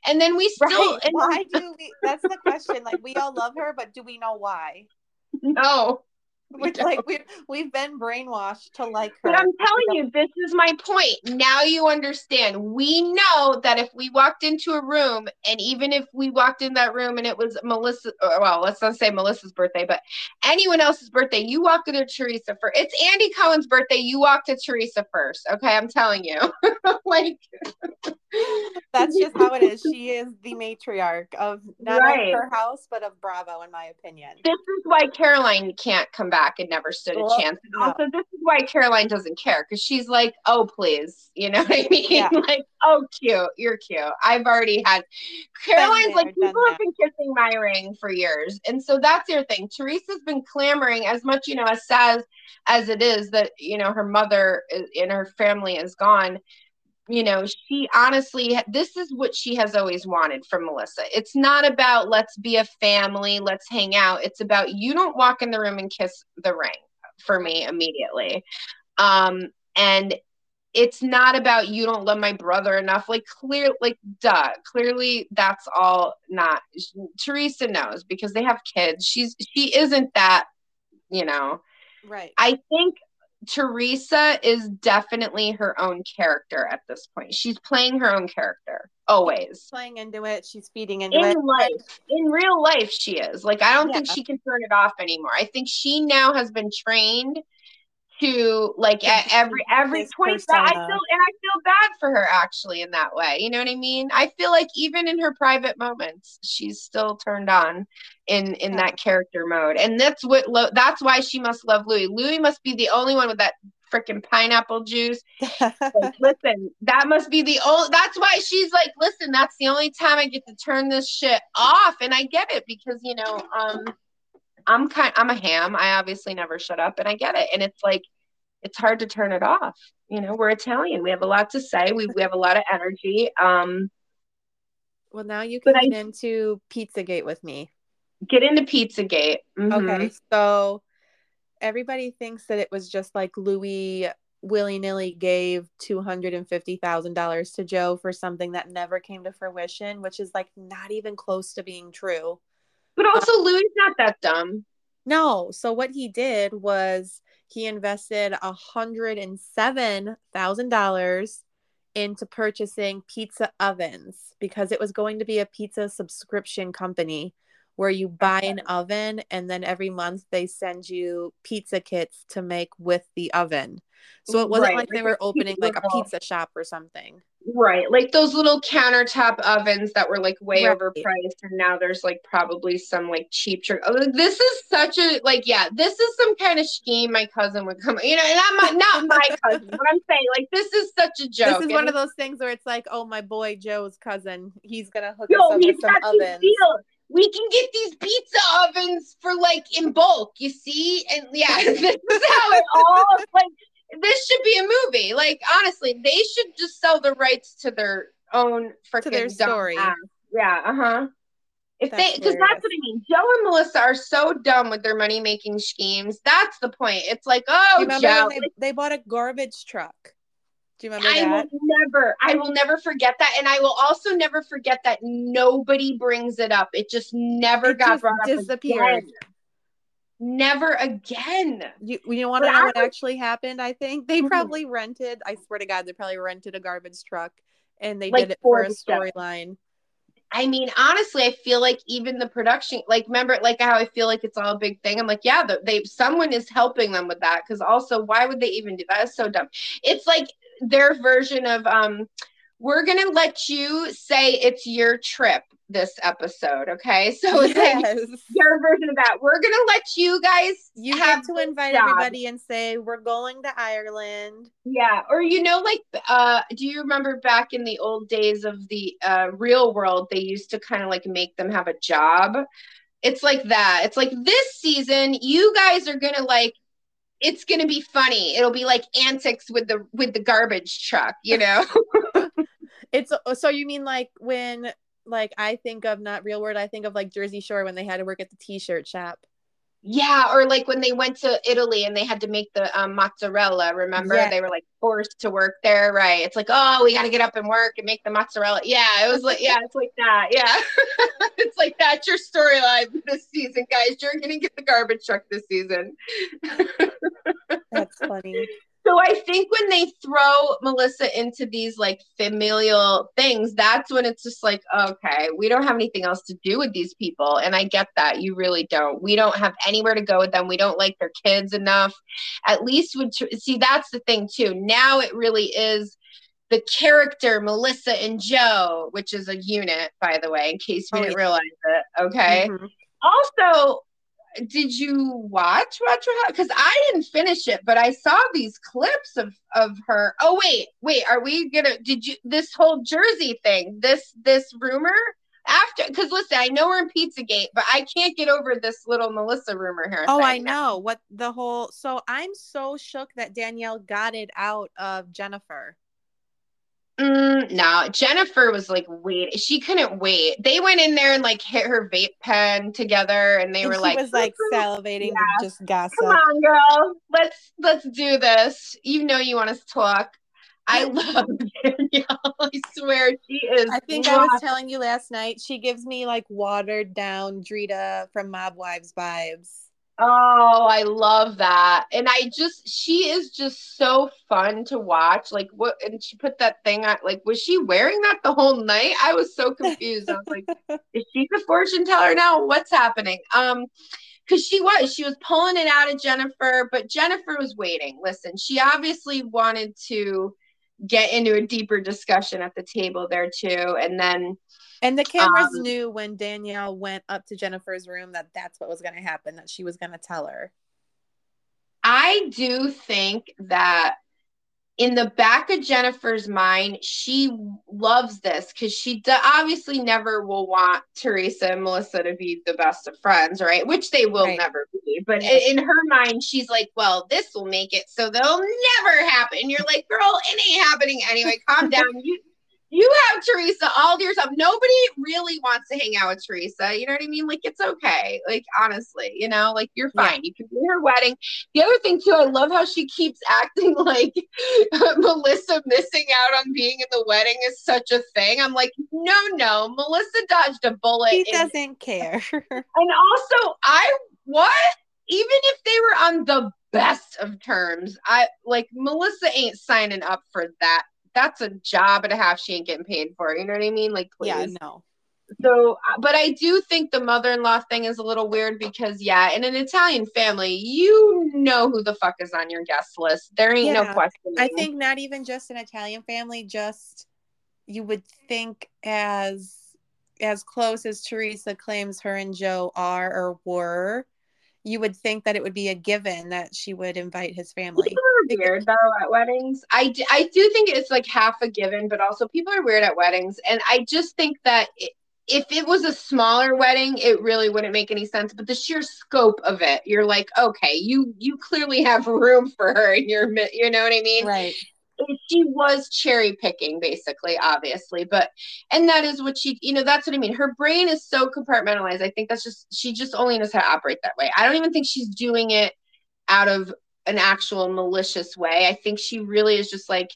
And then we still right. and, why do we that's the question. Like we all love her, but do we know why? No. Which like we we've been brainwashed to like her. But I'm telling you, this is my point. Now you understand. We know that if we walked into a room, and even if we walked in that room and it was Melissa, uh, well, let's not say Melissa's birthday, but anyone else's birthday, you walk to Teresa first. It's Andy Cohen's birthday. You walk to Teresa first. Okay, I'm telling you. like that's just how it is. She is the matriarch of not right. her house, but of Bravo, in my opinion. This is why Caroline can't come back and never stood well, a chance. And no. also, this is why Caroline doesn't care because she's like, oh, please. You know what I mean? Yeah. like, oh, cute. You're cute. I've already had. Caroline's there, like, people have been kissing my ring for years. And so that's your thing. Teresa's been clamoring as much, you know, as sad as it is that, you know, her mother and her family is gone you know, she honestly, this is what she has always wanted from Melissa. It's not about let's be a family, let's hang out. It's about you don't walk in the room and kiss the ring for me immediately. Um, and it's not about you don't love my brother enough. Like clear, like duh. Clearly, that's all not. Teresa knows because they have kids. She's she isn't that, you know. Right. I think Teresa is definitely her own character at this point. She's playing her own character always. She's playing into it. She's feeding into in it. life, in real life, she is. Like I don't yeah. think she can turn it off anymore. I think she now has been trained to like at every every point that I feel and I feel bad for her actually in that way. You know what I mean? I feel like even in her private moments, she's still turned on in in yeah. that character mode. And that's what Lo- that's why she must love Luis. Luis must be the only one with that freaking pineapple juice. like, listen, that must be the only that's why she's like, listen, that's the only time I get to turn this shit off. And I get it because you know, um I'm kind I'm a ham. I obviously never shut up and I get it. And it's like it's hard to turn it off. You know, we're Italian. We have a lot to say. We we have a lot of energy. Um well now you can get I, into Pizzagate with me. Get into Pizzagate. Mm-hmm. Okay. So everybody thinks that it was just like Luis willy nilly gave $250,000 to Joe for something that never came to fruition, which is like not even close to being true. But also, um, Luis not that dumb. No. So what he did was he invested a hundred and seven thousand dollars into purchasing pizza ovens because it was going to be a pizza subscription company where you buy an oven and then every month they send you pizza kits to make with the oven. So it wasn't right. like they were opening like a pizza shop or something. Right. Like those little countertop ovens that were like way right. overpriced and now there's like probably some like cheap trick. Oh, this is such a like yeah, this is some kind of scheme my cousin would come you know, not my not my cousin, but I'm saying like this is such a joke. This is one of those things where it's like, oh my boy Joe's cousin, he's gonna hook yo, us up with some ovens. We can get these pizza ovens for like in bulk, you see? And yeah, this is how it all like this should be a movie. Like honestly, they should just sell the rights to their own freaking their story. Ass. Yeah, uh huh. If that's they, because that's what I mean. Joe and Melissa are so dumb with their money making schemes. That's the point. It's like, oh, Joe, they, they, bought a garbage truck. Do you remember I that? will never, I will never forget that, and I will also never forget that nobody brings it up. It just never it got just brought disappeared. up. Again never again. You you want to know what actually happened? I think they mm-hmm. probably rented. I swear to God, they probably rented a garbage truck and they like did it for a storyline. I mean, honestly, I feel like even the production, like, remember, like how I feel like it's all a big thing. I'm like, yeah, they someone is helping them with that because also, why would they even do that? It's so dumb. It's like their version of um, we're gonna let you say it's your trip this episode. Okay. So it's yes. like your version of that. We're gonna let you guys you have, have to invite job. everybody and say we're going to Ireland. Yeah. Or you know, like uh do you remember back in the old days of the uh real world, they used to kind of like make them have a job? It's like that. It's like this season, you guys are gonna like it's gonna be funny. It'll be like antics with the with the garbage truck, you know. it's oh, so you mean like when like I think of not real word, I think of like Jersey Shore when they had to work at the t-shirt shop. Yeah, or like when they went to Italy and they had to make the um, mozzarella. Remember, yeah. they were like forced to work there, right? It's like, oh, we got to get up and work and make the mozzarella. Yeah, it was like, yeah, it's like that. Yeah, it's like that's your storyline this season, guys. You're gonna get the garbage truck this season. that's funny. So I think when they throw Melissa into these like familial things, that's when it's just like, okay, we don't have anything else to do with these people. And I get that. You really don't. We don't have anywhere to go with them. We don't like their kids enough. At least would see that's the thing too. Now it really is the character Melissa and Joe, which is a unit, by the way, in case we oh, didn't yeah. realize it. Okay. Mm-hmm. Also, did you watch watch because i didn't finish it but i saw these clips of of her. Oh wait wait are we gonna did you this whole jersey thing this this rumor after because listen i know we're in pizzagate but i can't get over this little melissa rumor here. Oh i know. What the whole so i'm so shook that danielle got it out of jennifer Mm, no, Jennifer was like, wait, she couldn't wait. They went in there and like hit her vape pen together, and they and were like, was like salivating, yeah. just gossip. Come on, girl, let's let's do this. You know, you want us to talk. I love Danielle. I swear she is. I think I was telling you last night. She gives me like watered down Drita from Mob Wives vibes. Oh, I love that. And I just she is just so fun to watch. Like what and she put that thing on like was she wearing that the whole night? I was so confused. I was like, is she the fortune teller now? What's happening? Um because she was she was pulling it out of Jennifer, but Jennifer was waiting. Listen, she obviously wanted to get into a deeper discussion at the table there too. And then and the cameras um, knew when Danielle went up to Jennifer's room that that's what was going to happen, that she was going to tell her. I do think that in the back of Jennifer's mind, she loves this because she d- obviously never will want Teresa and Melissa to be the best of friends, right? Which they will right. never be. But in her mind, she's like, well, this will make it so they'll never happen. You're like, girl, it ain't happening anyway. Calm down. You you have Teresa all to yourself. Nobody really wants to hang out with Teresa. You know what I mean? Like it's okay. Like honestly, you know, like you're fine. Yeah. You can be her wedding. The other thing too, I love how she keeps acting like Melissa missing out on being in the wedding is such a thing. I'm like, no, no, Melissa dodged a bullet. She doesn't care. and also, I what? Even if they were on the best of terms, I like Melissa ain't signing up for that that's a job and a half she ain't getting paid for. You know what I mean? Like, please. Yeah, no. So, uh, but I do think the mother-in-law thing is a little weird because, yeah, in an Italian family, you know who the fuck is on your guest list. There ain't yeah, no question. I think not even just an Italian family, just you would think as as close as Teresa claims her and Joe are or were, you would think that it would be a given that she would invite his family. People are weird though at weddings. I do, I do think it's like half a given, but also people are weird at weddings, and I just think that. It, if it was a smaller wedding it really wouldn't make any sense but the sheer scope of it you're like okay you you clearly have room for her in your you know what i mean right she was cherry picking basically obviously but and that is what she you know that's what i mean. Her brain is so compartmentalized. I think that's just she just only knows how to operate that way. I don't even think she's doing it out of an actual malicious way. I think she really is just like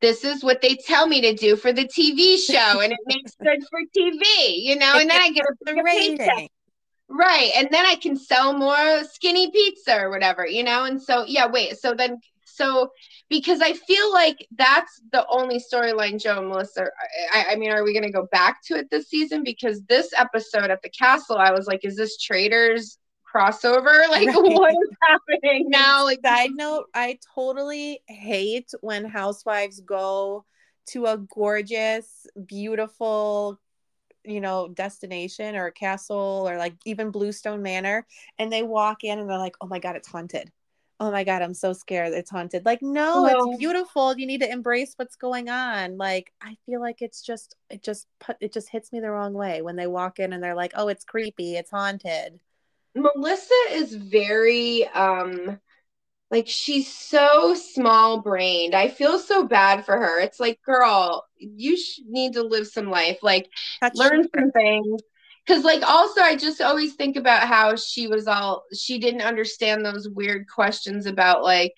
this is what they tell me to do for the tv show and it makes good for tv you know and then i get a paycheck. right and then i can sell more skinny pizza or whatever you know and so yeah wait so then so because I feel like that's the only storyline Joe and Melissa. I, I mean, are we going to go back to it this season? Because this episode at the castle, I was like, is this Traitors crossover? Like, right. what is happening now? Like, side note, I totally hate when housewives go to a gorgeous, beautiful you know destination or a castle or like even bluestone manor and they walk in and they're like oh my god it's haunted oh my god i'm so scared it's haunted like no, no, it's beautiful you need to embrace what's going on like i feel like it's just it just put it just hits me the wrong way when they walk in and they're like oh it's creepy it's haunted melissa is very um like she's so small brained. I feel so bad for her. It's like, girl, you need to live some life, like That's learn true. some things. Cause like also I just always think about how she was all she didn't understand those weird questions about like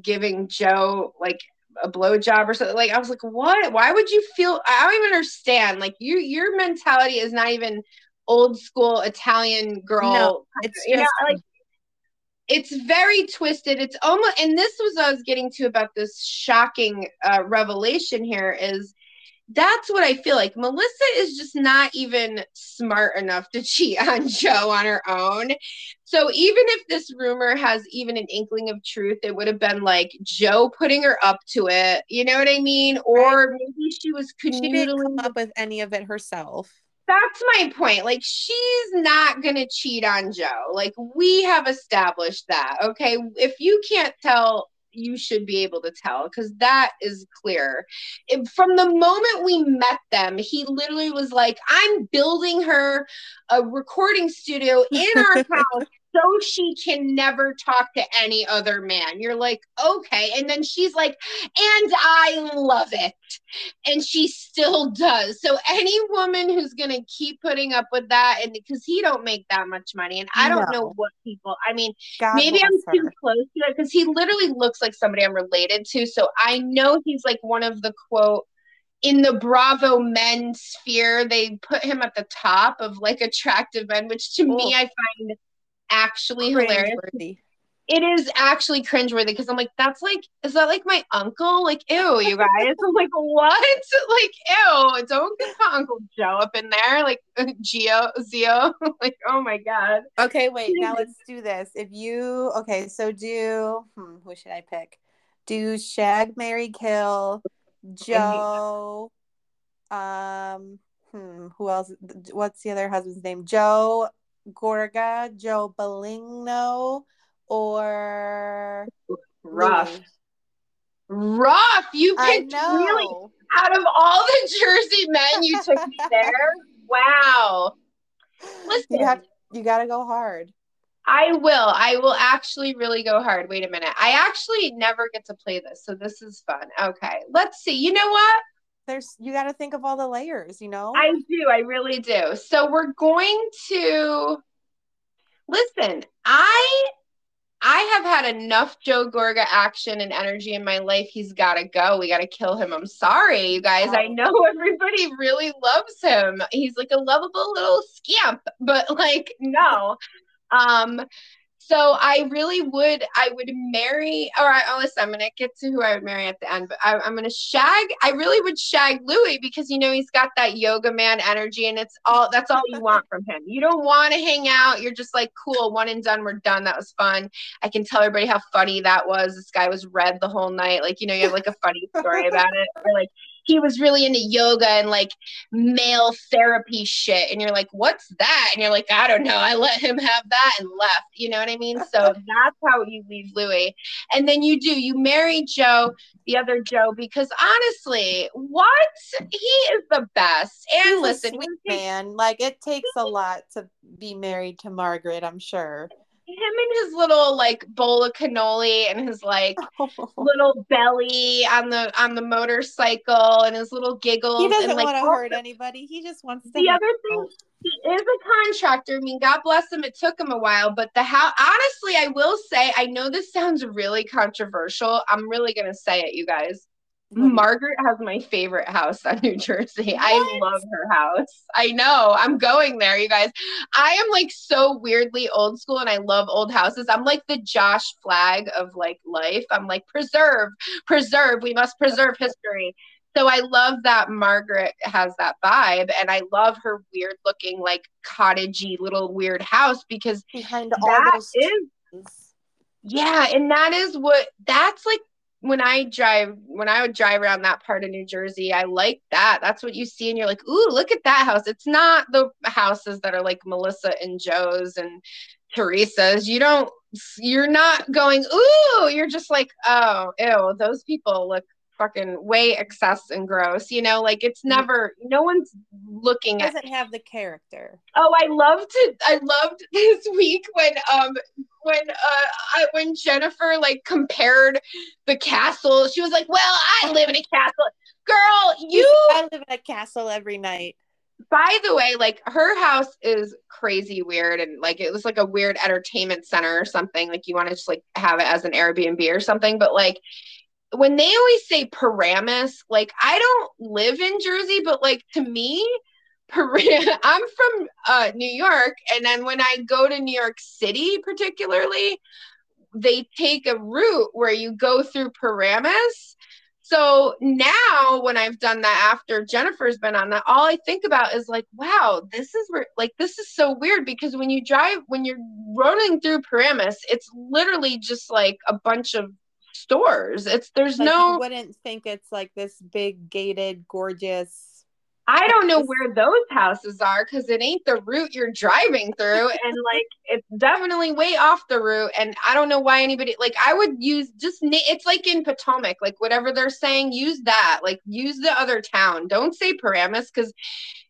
giving Joe like a blowjob or something. Like I was like, what? Why would you feel I don't even understand. Like you your mentality is not even old school Italian girl. No, it's you know, like it's very twisted. It's almost, and this was I was getting to about this shocking uh, revelation here is that's what I feel like. Melissa is just not even smart enough to cheat on Joe on her own. So even if this rumor has even an inkling of truth, it would have been like Joe putting her up to it. You know what I mean? Or maybe she was canoodling. She didn't come up with any of it herself that's my point. Like, she's not going to cheat on Joe. Like, we have established that. Okay. If you can't tell, you should be able to tell because that is clear. It, from the moment we met them, he literally was like, I'm building her a recording studio in our house so she can never talk to any other man. You're like, okay. And then she's like, and I love it. And she still does. So any woman who's gonna keep putting up with that, and because he don't make that much money, and I don't no. know what people. I mean, God maybe I'm her. too close to it because he literally looks like somebody I'm related to. So I know he's like one of the quote in the Bravo men sphere, they put him at the top of like attractive men, which to me oh. I find actually hilarious. It is actually cringeworthy because I'm like, that's like, is that like my uncle? Like, ew, you guys. I'm like, what? Like, ew, don't get Uncle Joe up in there. Like, Geo, Zio. like, oh my God. Okay, wait, now let's do this. If you, okay, so do, hmm, who should I pick? Do Shag, Marry, Kill, Joe, um, hmm, who else? What's the other husband's name? Joe, Gorga, Joe Benigno, or Ruff. Luis. Ruff, you picked really out of all the Jersey men, you took me there. Wow. Listen, you have you got to go hard. I will. I will actually really go hard. Wait a minute. I actually never get to play this, so this is fun. Okay, let's see. You know what? There's you got to think of all the layers, you know? I do, I really do. So we're going to listen, I I have had enough Joe Gorga action and energy in my life. He's got to go. We got to kill him. I'm sorry, you guys. I know everybody really loves him. He's like a lovable little scamp, but like, no. Um, so I really would, I would marry, or I, listen, I'm going to get to who I would marry at the end, but I, am going to shag, I really would shag Luis because, you know, he's got that yoga man energy and it's all, that's all you want from him. You don't want to hang out. You're just like, cool, one and done. We're done. That was fun. I can tell everybody how funny that was. This guy was red the whole night. Like, you know, you have like a funny story about it. Or like, he was really into yoga and like male therapy shit. And you're like, what's that? And you're like, I don't know. I let him have that and left. You know what I mean? So that's how you leave Luis. And then you do, you marry Joe, the other Joe, because honestly, what? He is the best. And He's listen, man, like it takes a lot to be married to Margaret, I'm sure him and his little like bowl of cannoli and his like little belly on the on the motorcycle and his little giggles. He doesn't and, like, want to hurt anybody. He just wants to. The other thing, he is a contractor. I mean, God bless him. It took him a while, but the how honestly, I will say, I know this sounds really controversial. I'm really gonna say it, you guys. Margaret has my favorite house on New Jersey. What? I love her house. I know. I'm going there, you guys. I am like so weirdly old school and I love old houses. I'm like the Josh Flagg of like life. I'm like preserve, preserve. We must preserve history. So I love that Margaret has that vibe and I love her weird looking like cottagey little weird house because behind all those is, yeah, and that is what that's like when I drive, when I would drive around that part of New Jersey, I like that. That's what you see, and you're like, ooh, look at that house. It's not the houses that are like Melissa and Joe's and Teresa's. You don't, you're not going, ooh, you're just like, oh, ew, those people look fucking way excess and gross. You know, like it's mm-hmm. never no one's looking doesn't at have the character. Oh, I loved it. I loved this week when um when uh I, when Jennifer like compared the castle. She was like, "Well, I live in a castle." Girl, you I live in a castle every night by the way, like her house is crazy weird and like it was like a weird entertainment center or something. Like you want to just like have it as an Airbnb or something. But like when they always say Paramus, like I don't live in Jersey, but like to me, I'm from uh, New York, and then when I go to New York City, particularly, they take a route where you go through Paramus. So now when I've done that after Jennifer's been on that, all I think about is like, wow, this is where like this is so weird because when you drive when you're running through Paramus, it's literally just like a bunch of stores. It's there's like no you wouldn't think it's like this big gated, gorgeous I don't know where those houses are because it ain't the route you're driving through. and like, it's definitely way off the route. And I don't know why anybody, like, I would use just, it's like in Potomac, like, whatever they're saying, use that. Like, use the other town. Don't say Paramus because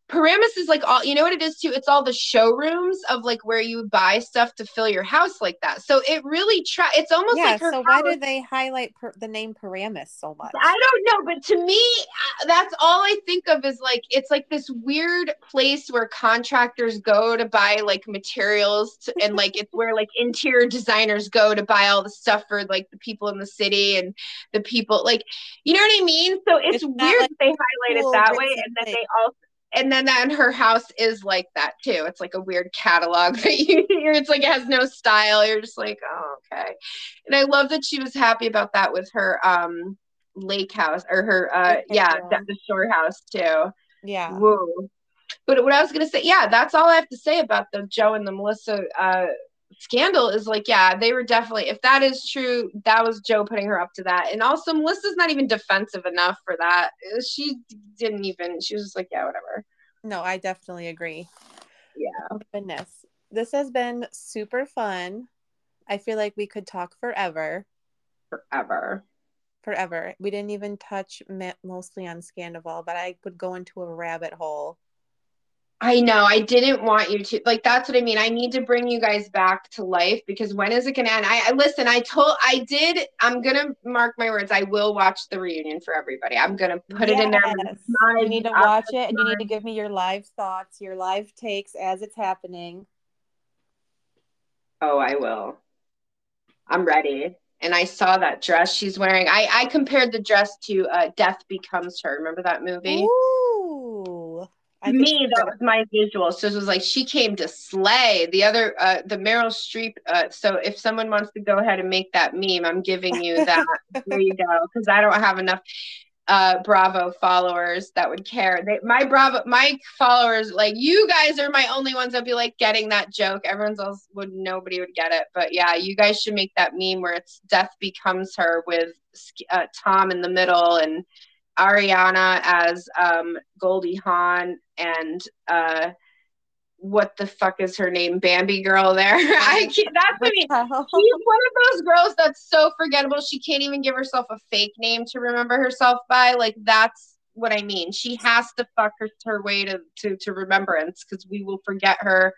Paramus is like all you know what it is too. It's all the showrooms of like where you buy stuff to fill your house like that. So it really try. It's almost yeah, like so. Why do they highlight per- the name Paramus so much? I don't know, but to me, uh, that's all I think of is like it's like this weird place where contractors go to buy like materials to, and like it's where like interior designers go to buy all the stuff for like the people in the city and the people like you know what I mean. So it's, it's weird like they highlight it that way, and then they also and then then her house is like that too. It's like a weird catalog that you it's like it has no style. You're just like, oh, okay. And I love that she was happy about that with her um lake house or her uh yeah, the shore house too. Yeah. Woo. But what I was gonna say, yeah, that's all I have to say about the Joe and the Melissa uh scandal is like, yeah, they were definitely, if that is true, that was Joe putting her up to that. And also, Melissa's not even defensive enough for that. Uh, she didn't even, she was just like, yeah, whatever. No, I definitely agree. Yeah. Oh, goodness. This has been super fun. I feel like we could talk forever. Forever. Forever. We didn't even touch mostly on Scandoval, but I could go into a rabbit hole I know. I didn't want you to like. That's what I mean. I need to bring you guys back to life because when is it gonna end? I, I listen. I told. I did. I'm gonna mark my words. I will watch the reunion for everybody. I'm gonna put yes. it in there. You need to watch it, and you need to give me your live thoughts, your live takes as it's happening. Oh, I will. I'm ready. And I saw that dress she's wearing. I I compared the dress to uh, Death Becomes Her. Remember that movie? Ooh. I me, that was my visual. So it was like she came to slay the other, uh, the Meryl Streep. Uh, so if someone wants to go ahead and make that meme, I'm giving you that. there you go, because I don't have enough uh bravo followers that would care they, my bravo my followers like you guys are my only ones that'd be like getting that joke everyone's else would nobody would get it but yeah you guys should make that meme where it's death becomes her with uh, tom in the middle and Ariana as um, Goldie Hawn and uh, what the fuck is her name? Bambi girl there. I can't, that's what I mean. She's one of those girls that's so forgettable. She can't even give herself a fake name to remember herself by. Like that's what I mean. She has to fuck her, her way to, to, to remembrance because we will forget her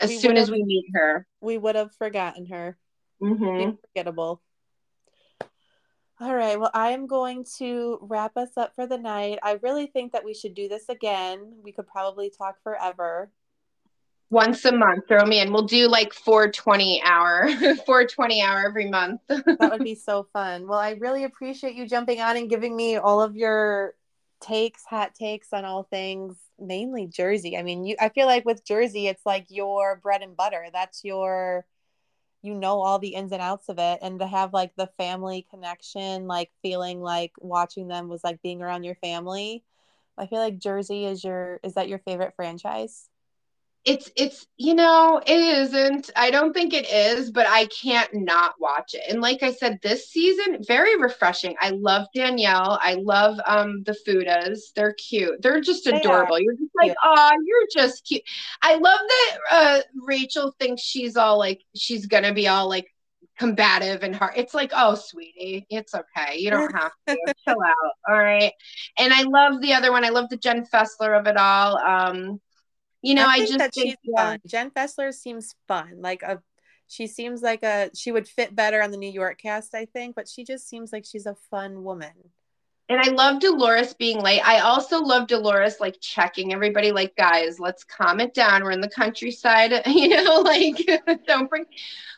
as we soon as we meet her. We would have forgotten her. Mm-hmm. Forgettable. All right. Well, I am going to wrap us up for the night. I really think that we should do this again. We could probably talk forever. Once a month, throw me in. We'll do like 420 hour, 420 hour every month. that would be so fun. Well, I really appreciate you jumping on and giving me all of your takes, hot takes on all things, mainly Jersey. I mean, you I feel like with Jersey, it's like your bread and butter. That's your you know all the ins and outs of it and to have like the family connection like feeling like watching them was like being around your family i feel like jersey is your is that your favorite franchise it's it's you know it isn't i don't think it is but i can't not watch it and like i said this season very refreshing i love danielle i love um the fudas they're cute they're just adorable they you're just like oh you're just cute i love that uh rachel thinks she's all like she's gonna be all like combative and hard. It's like, oh, sweetie, it's okay. You don't have to chill out. All right. And I love the other one. I love the Jen Fessler of it all. Um, you know, I, I just that think, she's yeah. fun. Jen Fessler seems fun. Like a, she seems like a she would fit better on the New York cast, I think. But she just seems like she's a fun woman. And I love Dolores being late. I also love Dolores like checking everybody, like, guys, let's calm it down. We're in the countryside, you know, like don't bring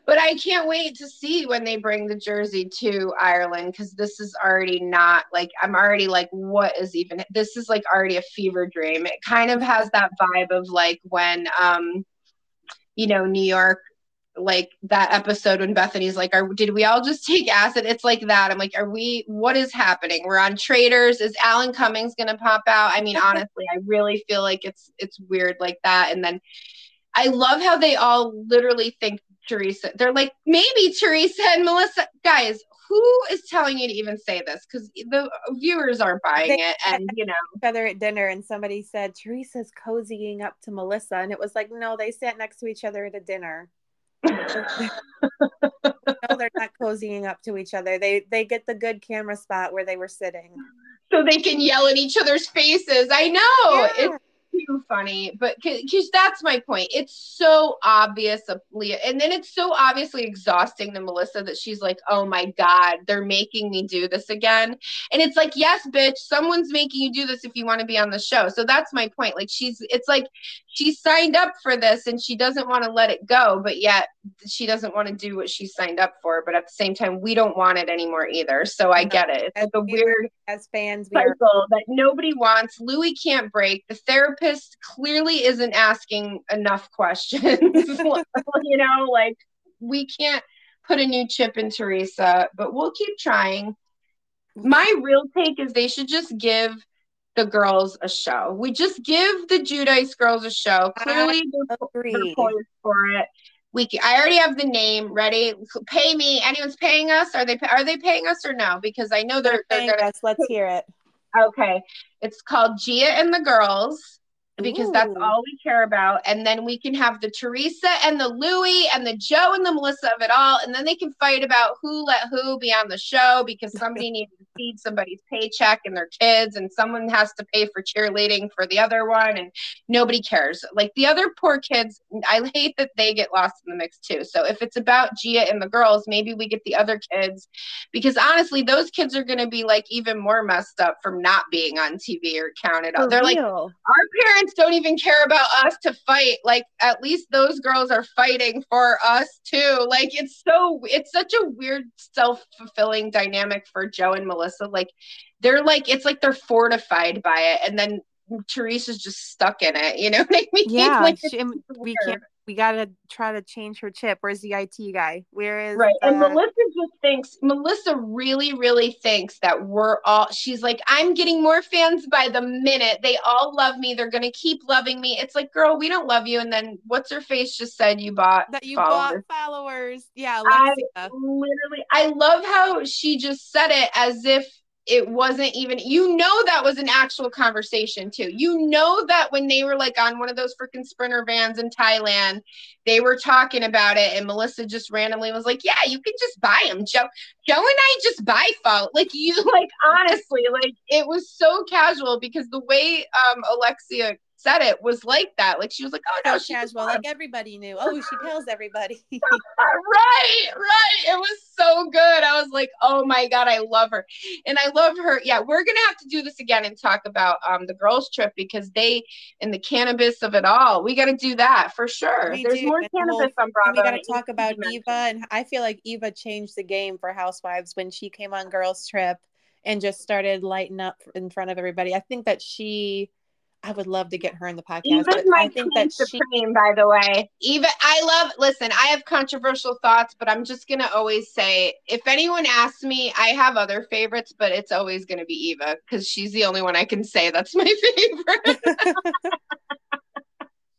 but I can't wait to see when they bring the jersey to Ireland because this is already not like I'm already like, what is even this is like already a fever dream. It kind of has that vibe of like when um you know, New York like that episode when Bethany's like, are did we all just take acid? It's like that. I'm like, are we what is happening? We're on Traitors. Is Alan Cummings gonna pop out? I mean, honestly, I really feel like it's it's weird like that. And then I love how they all literally think Teresa. They're like, maybe Teresa and Melissa. Guys, who is telling you to even say this? Because the viewers aren't buying it, and you know, together at dinner, and somebody said Teresa's cozying up to Melissa, and it was like, no, they sat next to each other at a dinner. no, they're not cozying up to each other. They they get the good camera spot where they were sitting, so they can yell in each other's faces. I know yeah. it's too funny, but because that's my point. It's so obvious of Leah, and then it's so obviously exhausting to Melissa that she's like, "Oh my god, they're making me do this again." And it's like, "Yes, bitch, someone's making you do this if you want to be on the show." So that's my point. Like she's, it's like she signed up for this and she doesn't want to let it go, but yet she doesn't want to do what she signed up for. But at the same time, we don't want it anymore either. So I get it. It's as like a weird as fans cycle are- that nobody wants. Luis can't break. The therapist clearly isn't asking enough questions. you know, like we can't put a new chip in Teresa, but we'll keep trying. My real take is they should just give the girls a show. We just give the Giudice girls a show. Clearly, they're, poised for it. We can, I already have the name ready. Pay me. Anyone's paying us? Are they are they paying us or no? Because I know they're, they're, they're gonna. Us. Let's hear it. Okay, it's called Gia and the Girls because Ooh. that's all we care about. And then we can have the Teresa and the Louie and the Joe and the Melissa of it all. And then they can fight about who let who be on the show because somebody needs to feed somebody's paycheck and their kids, and someone has to pay for cheerleading for the other one, and nobody cares. Like the other poor kids, I hate that they get lost in the mix too. So if it's about Gia and the girls, maybe we get the other kids because honestly, those kids are going to be like even more messed up from not being on TV or counted out. They're real. like, our parents don't even care about us to fight. Like at least those girls are fighting for us too. Like it's so it's such a weird self-fulfilling dynamic for Joe and Melissa. Like they're like it's like they're fortified by it and then Teresa's just stuck in it, you know what I mean? Yeah, like, she, we can't we gotta try to change her chip. Where's the IT guy? Where is right? And Melissa just thinks Melissa really, really thinks that we're all. She's like, I'm getting more fans by the minute. They all love me. They're gonna keep loving me. It's like, girl, we don't love you. And then what's her face just said you bought that you followers. bought followers. Yeah, Alexia. I literally, I love how she just said it as if it wasn't even you know that was an actual conversation too. You know that when they were like on one of those freaking sprinter vans in thailand they were talking about it and melissa just randomly was like yeah you can just buy them joe joe and i just buy phone like you like honestly like it was so casual because the way um alexia said it was like that. Like she was like, "Oh no, so casual." Like everybody knew. Oh, she tells everybody. right, right. It was so good. I was like, "Oh my god, I love her," and I love her. Yeah, we're gonna have to do this again and talk about um the girls' trip because they and the cannabis of it all. We got to do that for sure. We There's do. more and cannabis whole, on Bravo. We got to talk about Eva, and I feel like Eva changed the game for Housewives when she came on Girls' Trip and just started lighting up in front of everybody. I think that she I would love to get her in the podcast. Eva's my I think that supreme, she... by the way. Eva, I love. Listen, I have controversial thoughts, but I'm just gonna always say, if anyone asks me, I have other favorites, but it's always gonna be Eva because she's the only one I can say that's my favorite.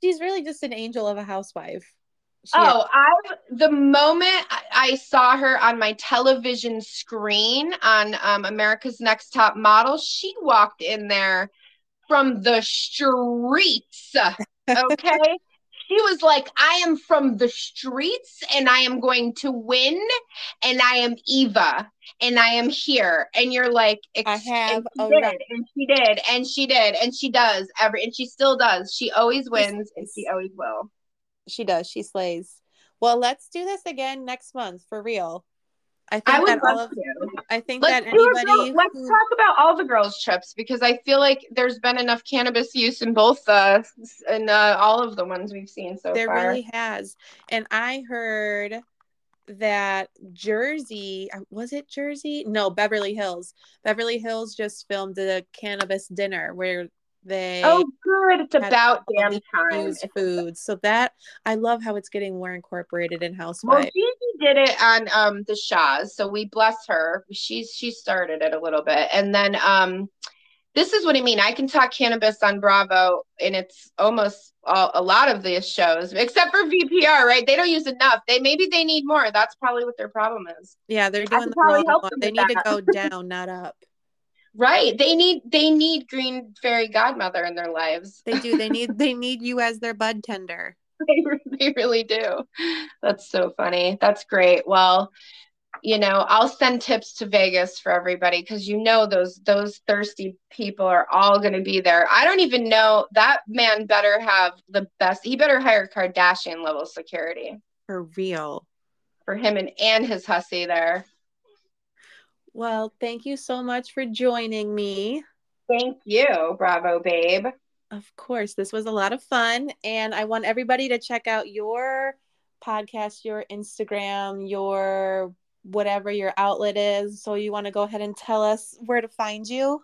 she's really just an angel of a housewife. She oh, I the moment I saw her on my television screen on um, America's Next Top Model, she walked in there from the streets. Okay. she was like, I am from the streets and I am going to win and I am Eva and I am here. And you're like, I have and she, did, and she did, and she did, and she does every, and she still does. She always wins and she always will. She does. She slays. Well, let's do this again next month for real. I think I that all of to. I think let's that anybody girl, let's who, talk about all the girls trips because I feel like there's been enough cannabis use in both uh in uh, all of the ones we've seen so there far. There really has. And I heard that Jersey uh, was it Jersey? No, Beverly Hills. Beverly Hills just filmed a cannabis dinner where they oh good. It's about damn time. Food. So that i love how it's getting more incorporated in housewives well, GG did it on um the shahs so we bless her. She's she started it a little bit. And then um this is what i mean. I can talk cannabis on bravo and it's almost all, a lot of these shows except for vpr right? They don't use enough. They maybe they need more. That's probably what their problem is. Yeah they're doing the wrong one. they need that. to go down not up Right. They need they need green fairy godmother in their lives. They do. They need they need you as their bud tender. they, they really do. That's so funny. That's great. Well, you know, I'll send tips to Vegas for everybody because you know those those thirsty people are all going to be there. I don't even know that man better have the best. He better hire Kardashian level security for real for him and and his hussy there. Well, thank you so much for joining me. Thank you, Bravo Babe. Of course, this was a lot of fun. And I want everybody to check out your podcast, your Instagram, your whatever your outlet is. So, you want to go ahead and tell us where to find you?